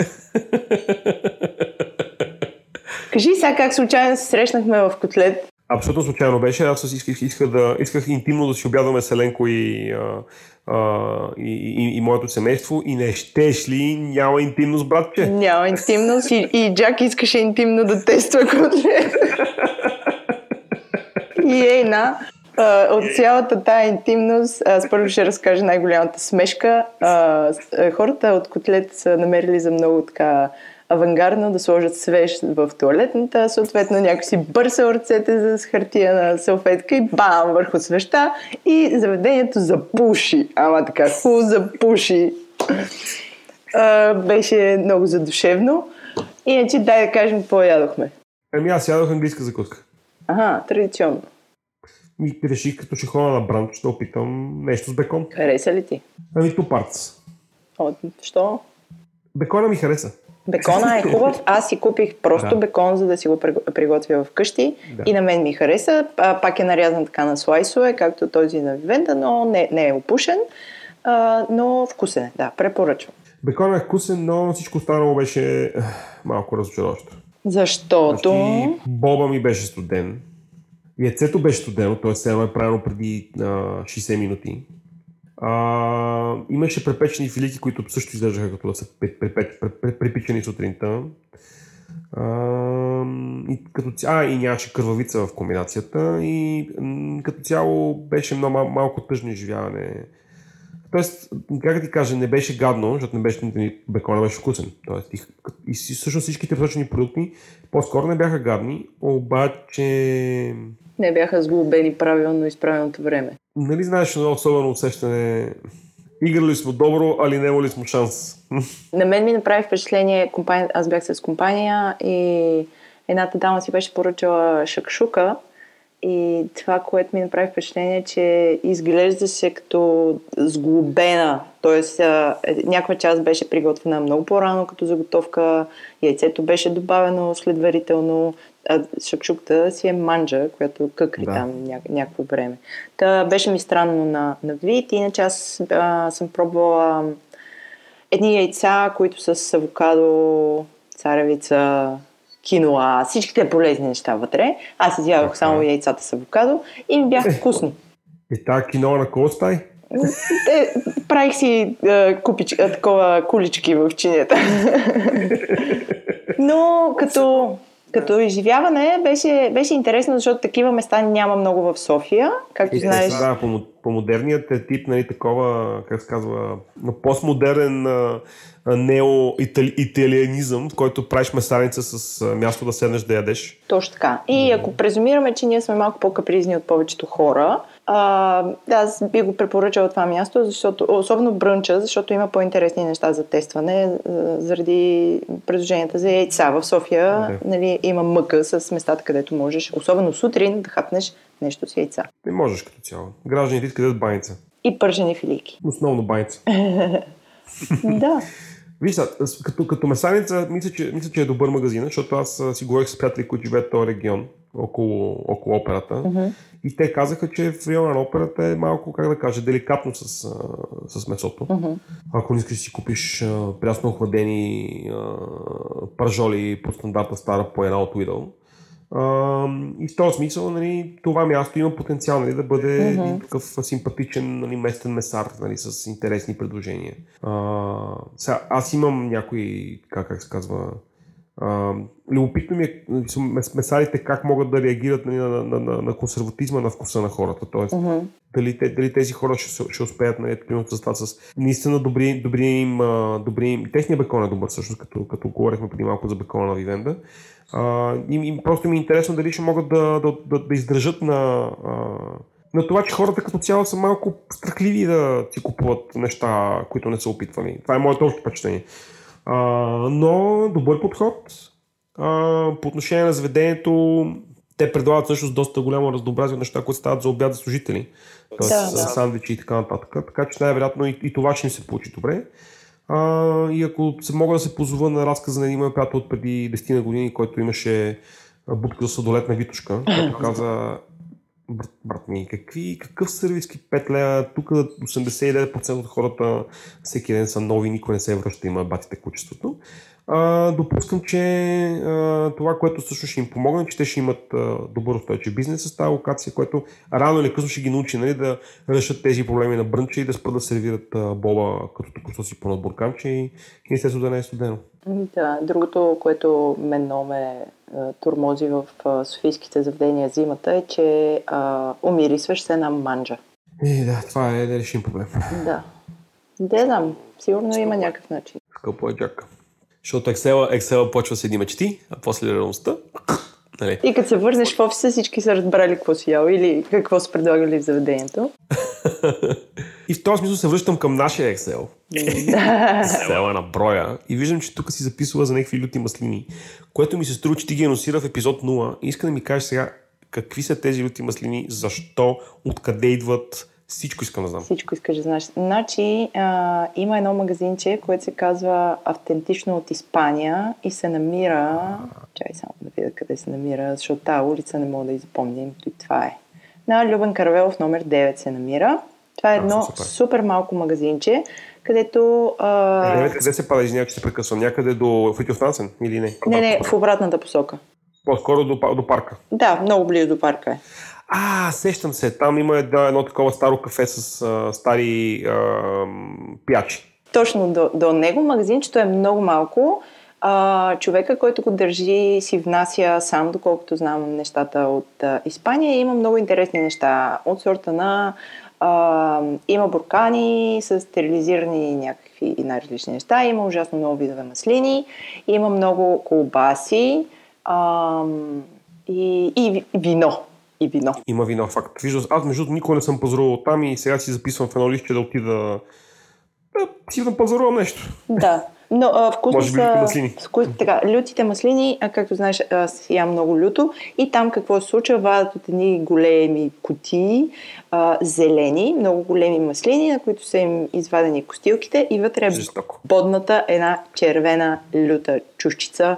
Кажи сега как случайно се срещнахме в котлет Абсолютно случайно беше. Аз исках, исках, да, исках интимно да си обядваме Селенко и, а, а, и, и, и моето семейство и не щеш ли, няма интимност, братче? Няма интимност и, и Джак искаше интимно да тества котлет. и Ейна, от цялата тая интимност, аз първо ще разкажа най-голямата смешка. хората от котлет са намерили за много така авангардно да сложат свеж в туалетната, съответно някой си бърса ръцете за хартия на салфетка и бам върху свеща и заведението запуши. Ама така, хубаво запуши. А, беше много задушевно. Иначе дай да кажем какво ядохме. Ами аз ядох английска закуска. Ага, традиционно. И реших, като ще ходя на бранч, ще опитам нещо с бекон. Хареса ли ти? Ами ту парц. От, що? Бекона ми хареса. Бекона е хубав. Аз си купих просто да. бекон, за да си го приготвя вкъщи. Да. И на мен ми хареса. А, пак е нарязан така на слайсове, както този на Вивенда, но не, не е опушен. А, но вкусен е, да, препоръчвам. Бекон е вкусен, но всичко останало беше малко разочароващо. Защото? Значи, боба ми беше студен. Яйцето беше студено, т.е. сега е правилно преди а, 60 минути. А, имаше препечени филики, които също изглеждаха като да са препичани сутринта. А, и, като, а, и нямаше кървавица в комбинацията и като цяло беше много мал, малко тъжно изживяване. Тоест, как ти кажа, не беше гадно, защото не беше, бекона беше вкусен. Тоест, и, и всъщност всичките посочени продукти по-скоро не бяха гадни, обаче не бяха сглобени правилно и с правилното време. Нали знаеш едно особено усещане? Играли сме добро, али не ли сме шанс? На мен ми направи впечатление, компания, аз бях с компания и едната дама си беше поръчала шакшука и това, което ми направи впечатление, е, че изглеждаше като сглобена. Тоест, някаква част беше приготвена много по-рано като заготовка, яйцето беше добавено следварително, а шакшукта си е манджа, която къкри да. там ня, някакво време. Та беше ми странно на, на вид, иначе аз а, съм пробвала едни яйца, които са с авокадо, царевица, киноа, всичките полезни неща вътре. Аз изядох само яйцата с авокадо и ми бяха вкусни. И тази киноа на кого стай? Те, правих си а, купич, а, такова кулички в чинията. Но като, като изживяване беше, беше интересно, защото такива места няма много в София, както И, знаеш. Да, по, по модерният е тип, нали, такова, как се казва, на постмодерен нео-италианизъм, в който правиш месарница с място да седнеш да ядеш. Точно така. И ако презумираме, че ние сме малко по-капризни от повечето хора, а, аз би го препоръчала това място, защото, особено брънча, защото има по-интересни неща за тестване, заради предложенията за яйца. В София Да. нали, има мъка с местата, където можеш, особено сутрин, да хапнеш нещо с яйца. Не можеш като цяло. Гражданите искат баница. И пържени филийки. Основно баница. да. Виж, като, като месарница, мисля че, мисля, че е добър магазин, защото аз си говорих с приятели, които живеят в този регион, около, около операта. Мгм. И те казаха, че в района на операта е малко, как да кажа, деликатно с, с месото. Мгм. Ако не искаш да си купиш прясно охладени пържоли по стандарта стара по една от Lidl. И в този смисъл, нали, това място има потенциал нали, да бъде Мгм. един такъв симпатичен нали, местен месар нали, с интересни предложения. А, сега, аз имам някои, как, как се казва, а, любопитно ми е нали, са мес- месарите как могат да реагират нали, на, на, на, на консерватизма на вкуса на хората. Тоест, Мгм. дали, те, дали тези хора ще, ще успеят нали, примерно, с това с наистина добри, добри им, добри им. Техният бекон е добър всъщност, като, като говорихме преди малко за бекона на Вивенда. А, им, им, просто ми е интересно дали ще могат да, да, да, да издържат на, а, на това, че хората като цяло са малко страхливи да си купуват неща, които не са опитвали. Това е моето общо впечатление. А, но добър подход. А, по отношение на заведението, те предлагат всъщност доста голямо разнообразие от неща, които стават за обяд за служители. Тоест Да, да. сандвичи и така нататък. Така че най-вероятно и, и това ще им се получи добре. А, и ако се мога да се позова на разказа на един мой приятел от преди 10 на години, който имаше а, будка за сладолет на Витушка, който каза брат, брат ми, какви, какъв сервиски 5 лева, тук 89% от хората всеки ден са нови, никой не се връща, има батите качеството. А, допускам, че а, това, което също ще им помогне, че те ще имат а, добър устойчив бизнес с тази локация, което рано или късно ще ги научи нали, да решат тези проблеми на брънча и да спрат да сервират а, боба като току-що си по бурканче и, естествено да не е студено. Да, другото, което мен много ме турмози в а, софийските заведения зимата е, че а, умирисваш се на манджа. И да, това е да решим проблем. Да. Не знам, сигурно има някакъв начин. Скъпо е джака. Защото Excel, Excel почва с едни мечти, а после реалността. Нали? И като се върнеш в офиса, всички са разбрали какво си ял или какво са предлагали в заведението. И в този смисъл се връщам към нашия Excel. Excel е на броя. И виждам, че тук си записва за някакви люти маслини, което ми се струва, че ти ги анонсира в епизод 0. И иска да ми кажеш сега какви са тези люти маслини, защо, откъде идват, всичко искам да знам. Всичко искаш да знаеш. Значи, а, има едно магазинче, което се казва Автентично от Испания и се намира... Чай само да видя къде се намира, защото тази улица не мога да изпомним. И това е. На Любен Каравелов номер 9 се намира. Това е А, едно супер. супер малко магазинче, където... А... Девет, къде се пада, извинявай, че се прекъсвам? Някъде до Фритюф Нансен или не? Не, не, в обратната посока. По-скоро до, до парка. Да, много близо до парка е. А, сещам се. Там има едно, едно такова старо кафе с а, стари а, пячи. Точно до, до него магазинчето е много малко. А, човека, който го държи, си внася сам, доколкото знам нещата от а, Испания. Има много интересни неща от сорта на а, има буркани с стерилизирани някакви най-различни неща, има ужасно много видове маслини, има много колбаси а, и, и ви- вино. И вино. Има вино, факт. Виждам, аз между другото никога не съм пазарувал там и сега си записвам в едно лище да отида да си да пазарувам нещо. Да, но а, вкусни Може би са... маслини. Вкус, така, лютите маслини, а, както знаеш, аз ям много люто и там какво се случва, вадят от едни големи кутии, а, зелени, много големи маслини, на които са им извадени костилките и вътре е Жестоко. бодната една червена люта чушчица.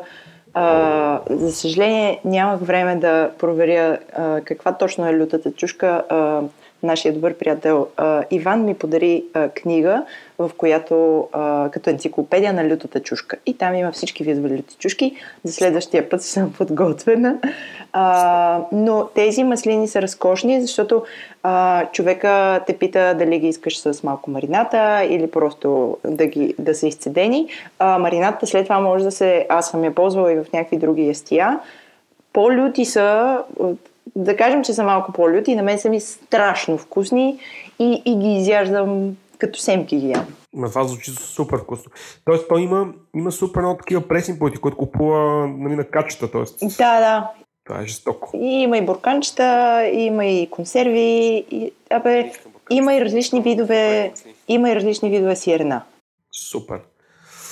А, за съжаление нямах време да проверя а, каква точно е лютата чушка. А, нашия добър приятел а, Иван ми подари а, книга, в която а, като енциклопедия на лютата чушка. И там има всички видове люти чушки. За следващия път съм подготвена. А, но тези маслини са разкошни, защото а, човека те пита дали ги искаш с малко марината или просто да, ги, да са изцедени. А, марината след това може да се... Аз съм я ползвала и в някакви други ястия. По-люти са да кажем, че са малко по-люти, на мен са ми страшно вкусни и, и ги изяждам като семки ги ям. На това звучи супер вкусно. Тоест, той има, има супер много такива пресни пойти, които купува нали, на качета. Тоест. Да, да. Това е жестоко. И има и бурканчета, има и консерви, и, абе, има и различни видове, има и различни видове сирена. Супер.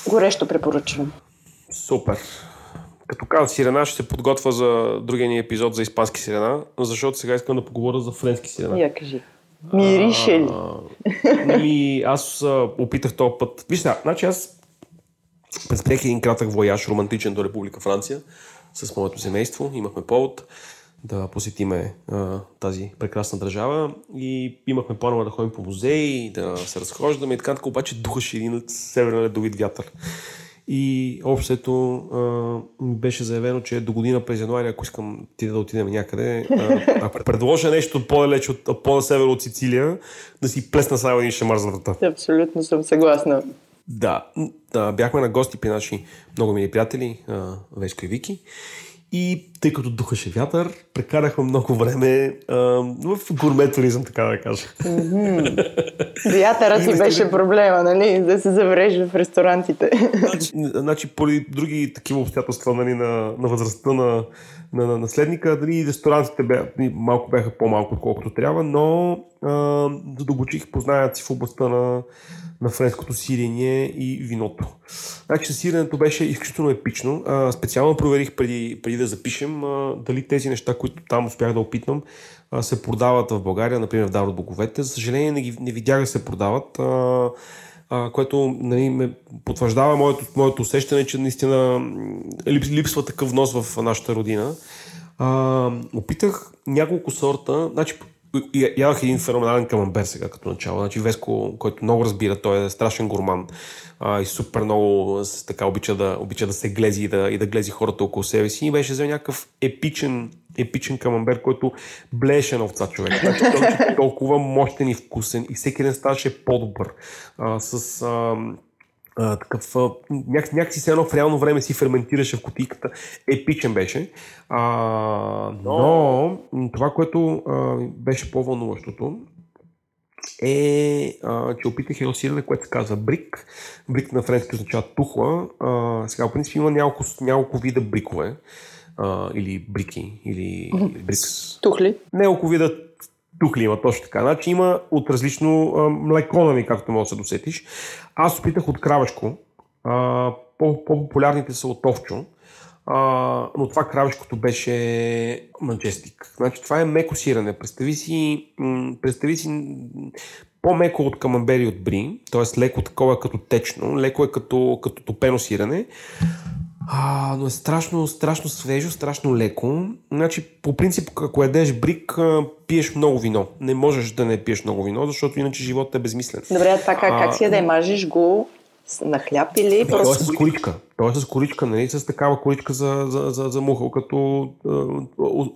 Горещо препоръчвам. Супер. Като каза сирена, ще се подготвя за другия ни епизод за испански сирена, защото сега искам да поговоря за френски сирена. Я кажи. Мирише ли? Нали, аз а, опитах този път. Виж сега, значи аз предприех един кратък вояж романтичен до Република Франция с моето семейство. Имахме повод да посетиме а, тази прекрасна държава и имахме планове да ходим по музеи, да се разхождаме и така, така обаче духаше един северен ледовит вятър. И общото беше заявено, че до година през януари, ако искам ти да отидем някъде, ако предложа нещо по-далеч от по-север от Сицилия, да си плесна само един шамар за врата. Абсолютно съм съгласна. Да, да, бяхме на гости при наши много мили приятели, Веско и Вики. И тъй като духаше вятър, прекарахме много време а, в гурмет туризъм, така да кажа. Mm-hmm. Вятърът си беше проблема, нали? Да се заврежи в ресторантите. Значи, значи поради други такива обстоятелства нали, на, на възрастта на, на, на наследника, нали, ресторантите бе, малко бяха по-малко, отколкото трябва, но задълбочих познанията си в областта на на френското сирене и виното. Значи сиренето беше изключително епично. А, специално проверих преди, преди да запишем а, дали тези неща, които там успях да опитвам, а, се продават в България, например в Дар от боговете. За съжаление не, ги, не видях да се продават. А, а, което нали, ме потвърждава моето, моето усещане, че наистина липсва такъв нос в нашата родина. А, опитах няколко сорта, значи ядах един феноменален камамбер сега като начало. Значи Веско, който много разбира, той е страшен гурман а, и супер много така обича да, обича да се глези и да, и да глези хората около себе си. И беше взел някакъв епичен, епичен камамбер, който блееше на овца човек. Значи, той е толкова мощен и вкусен и всеки ден ставаше по-добър. А, с а, а, такъв, а, няк, някакси се едно в реално време си ферментираше в кутийката. Епичен беше. А, но това, което а, беше по-вълнуващото, е, а, че опитах едно сирене, което се казва брик. Брик на френски означава тухла. А, сега, в принцип, има няколко, няколко вида брикове. А, или брики, или, или брикс. Тухли? Няколко вида тухли има точно така. Значи има от различно а, млеко, нали, както може да се досетиш. Аз опитах от кравешко. По-популярните са от овчо. А, но това кравешкото беше манчестик. Значи това е меко сирене. Представи си, м- представи си по-меко от камамбери от бри, т.е. леко такова е като течно, леко е като, като топено сирене. А, но е страшно, страшно свежо, страшно леко. Значи, по принцип, ако ядеш брик, пиеш много вино. Не можеш да не пиеш много вино, защото иначе животът е безмислен. Добре, това как, как си я да мажеш го на хляб или просто... Той е с коричка. Той е с коричка, нали? С такава коричка за, за, за, за мухъл, като а,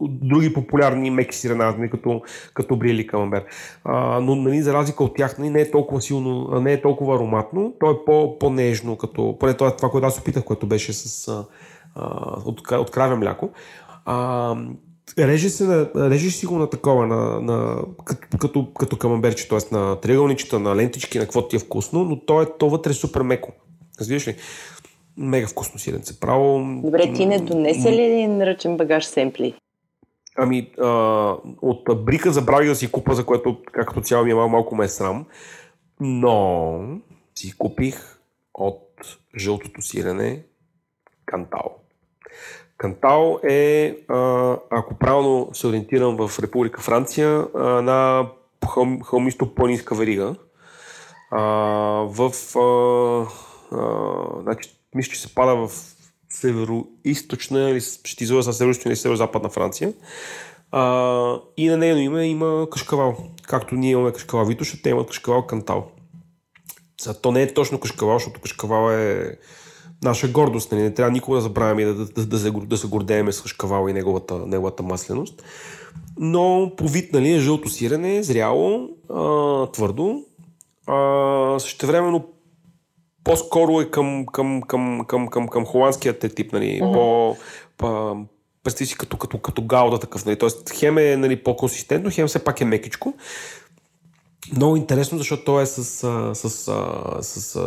други популярни меки сирена, нали? като, като брили камамбер. А, но, нали, за разлика от тях, нали, не е толкова силно, не е толкова ароматно, то е по, по-нежно, като, поне това, това, което аз опитах, което беше с, а, от, от краве мляко. А, Реже, се на, реже си го на такова, на, на, като, като, като камамберче, т.е. на триъгълничета, на лентички, на каквото ти е вкусно, но то е то вътре е супер меко. Разбираш ли? Мега вкусно сиренце. Право... Добре, ти не донесе ли един ръчен багаж семпли? Ами, а, от брика забравих да си купа, за което както цяло ми е малко ме е срам, но си купих от жълтото сирене кантал. Кантал е, ако правилно се ориентирам в Република Франция, на хълмисто по-ниска верига. В, значи, мисля, че се пада в северо-источна или ще излъга с северо или северо-западна Франция. и на нейно име има кашкавал. Както ние имаме кашкавал Витоша, те имат кашкавал Кантал. Сега, то не е точно кашкавал, защото кашкавал е наша гордост. Нали? Не трябва никога да забравяме да, да, да, да, се, да се гордееме с кашкавал и неговата, неговата масленост. Но по вид нали, е жълто сирене, зряло, а, твърдо. А, същевременно по-скоро е към, към, към, към, към, към холандският тип, нали, mm-hmm. по, по представи си като, като, като гауда такъв, нали, Тоест, хем е нали, по-консистентно, хем все пак е мекичко. Много интересно, защото то е с, с, с, с,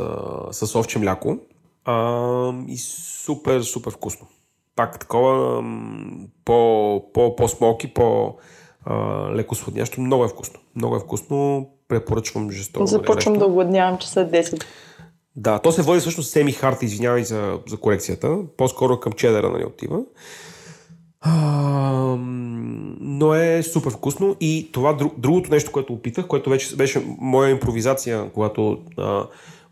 с, с овче мляко а, и супер, супер вкусно. Пак такова по, по, по-смоки, по, леко сладнящо. Много е вкусно. Много е вкусно. Препоръчвам жестоко. Започвам да огладнявам, че са 10. Да, то се води всъщност семи харт, извинявай за, за корекцията. По-скоро към чедъра нали, отива. А, но е супер вкусно и това друг, другото нещо, което опитах, което вече беше моя импровизация, когато а,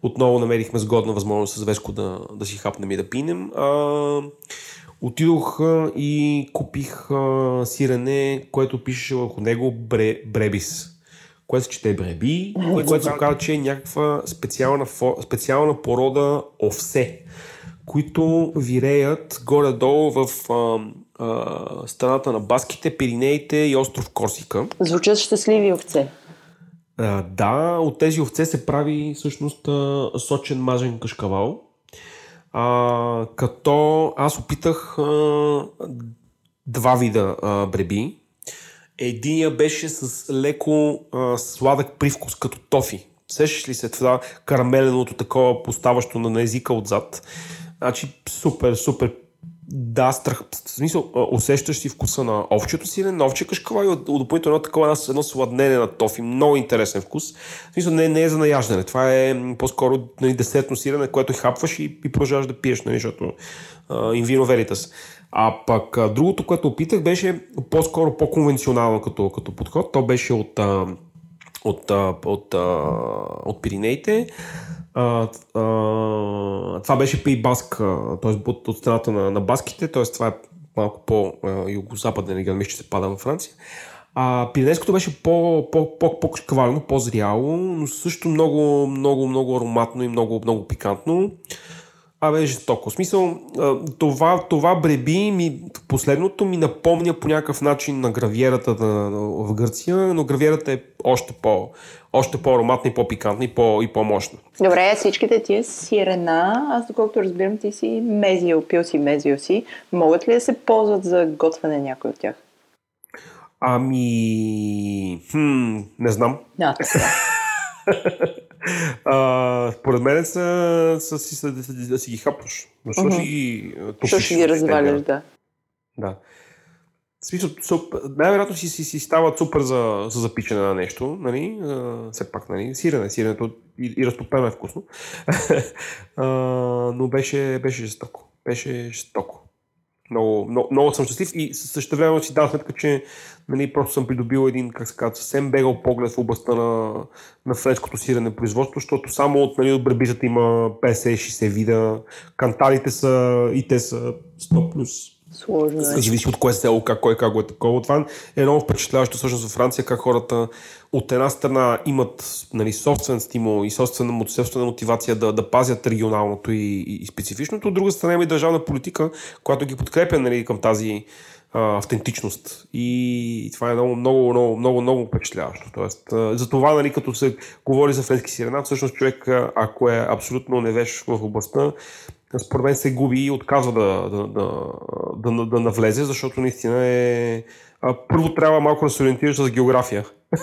отново намерихме сгодна възможност с Веско да, да си хапнем и да пинем. А, отидох и купих а, сирене, което пише върху него бре, Бребис което се чете Бреби, което се оказа, че е някаква специална, специална порода овсе, които виреят горе-долу в а, а, страната на Баските, Пиринеите и остров Корсика. Звучат щастливи овце. Да, от тези овце се прави всъщност сочен мажен кашкавал. А, като аз опитах а, два вида а, бреби. Единия беше с леко а, сладък привкус, като тофи. Сещаш ли се това карамеленото такова, поставащо на езика отзад? Значи супер, супер да, страх, в смисъл, усещаш си вкуса на овчето си, на овче кашкава и от, допълнително такова едно сладнене на тофи. Много интересен вкус. В смисъл, не, не е за наяждане. Това е по-скоро нали, десетно сирене, което хапваш и, и продължаваш да пиеш, нали, защото инвино веритас. А пък а, другото, което опитах, беше по-скоро по-конвенционално като, като подход. То беше от, а, от, а, от, а, от Пиринеите. Това беше при Баск, т.е. от, страната на, на баските, т.е. това е малко по-югозападен регион, мисля, че се пада във Франция. А, Пиренейското беше по, по, по, по-квално, по-зряло, но също много, много, много ароматно и много, много пикантно. Абе, е жестоко. В смисъл, това, това бреби ми, последното ми напомня по някакъв начин на гравиерата в Гърция, но гравиерата е още, по, още по-ароматна и по-пикантна и, по, и по-мощна. Добре, всичките тия сирена, аз доколкото разбирам, ти си мезио, пил си мезио си, могат ли да се ползват за готвяне някой от тях? Ами... Хм, не знам. А, така. а, според мен са, са, са, са, да, си ги хапваш. Защо uh-huh. ги Защо ще ги разваляш, да. Да. В смисъл, най-вероятно си, си, си стават супер за, за запичане на нещо, нали? А, все пак, нали? Сирене, сиренето и, и разтопено е вкусно. а, но беше, беше жестоко. Беше жестоко. Много, много, много съм щастлив и също време си дам сметка, че нали, просто съм придобил един, как се казва, съвсем бегал поглед в областта на, на френското сирене производство, защото само от, нали, от бребизата има 50-60 вида, канталите са и те са 100 плюс. Сложно е. Зависи от кое село, как, кой как го е такова. Това е много впечатляващо всъщност във Франция, как хората от една страна имат нали, собствен стимул и собствена, собствена мотивация да, да пазят регионалното и, и, и специфичното, от друга страна има и държавна политика, която ги подкрепя нали, към тази а, автентичност. И това е много, много, много, много, много впечатляващо. Тоест, а, за това, нали, като се говори за френски сирена, всъщност човек, ако е абсолютно невеж в областта, според мен се губи и отказва да, да, да, да, да навлезе, защото наистина е... А, първо трябва малко да се ориентираш с география.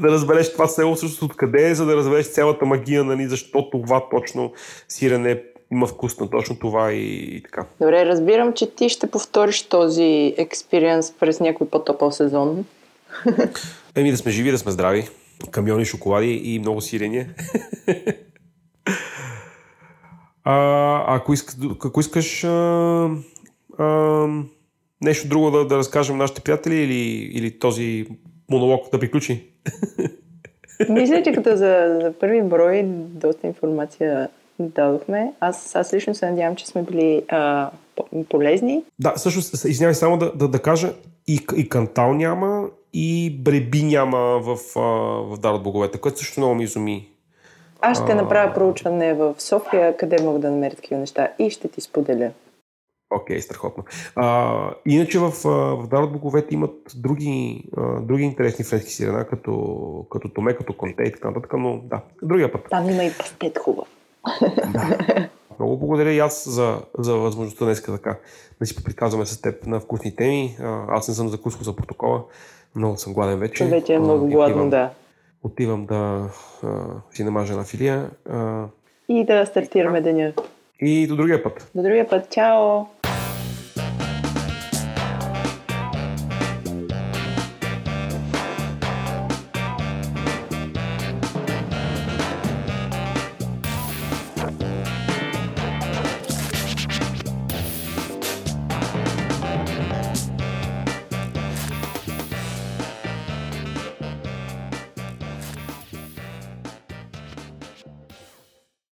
да разбереш това село всъщност откъде е, за да разбереш цялата магия, нали, защо това точно сирене има вкус на точно това и, и така. Добре, разбирам, че ти ще повториш този експириенс през някой по-топъл сезон. Еми да сме живи, да сме здрави. Камиони, шоколади и много сирене. а, ако, иска, ако искаш а, а, нещо друго да, да разкажем нашите приятели или, или този монолог да приключи? Мисля, че като за, за първи брой доста информация дадохме. Аз, аз лично се надявам, че сме били а, полезни. Да, всъщност, извинявай само да, да, да кажа, и, и кантал няма, и бреби няма в, а, в Дар от боговете, което също много ми изуми. Аз ще направя проучване в София, къде мога да намеря такива неща и ще ти споделя. Окей, okay, страхотно. А, иначе в, в Дарот Боговете имат други, а, други интересни френски сирена, като, като Томе, като Конте и така нататък, но да, другия път. Там има и пастет хубав. Да. Много благодаря и аз за, за възможността днес така да си поприказваме с теб на вкусни теми. А, аз не съм закуско за протокола. Много съм гладен вече. Вече е много гладно, да. Отивам да а, си намажа на филия. А, и да стартираме деня. И до другия път. До другия път. Чао!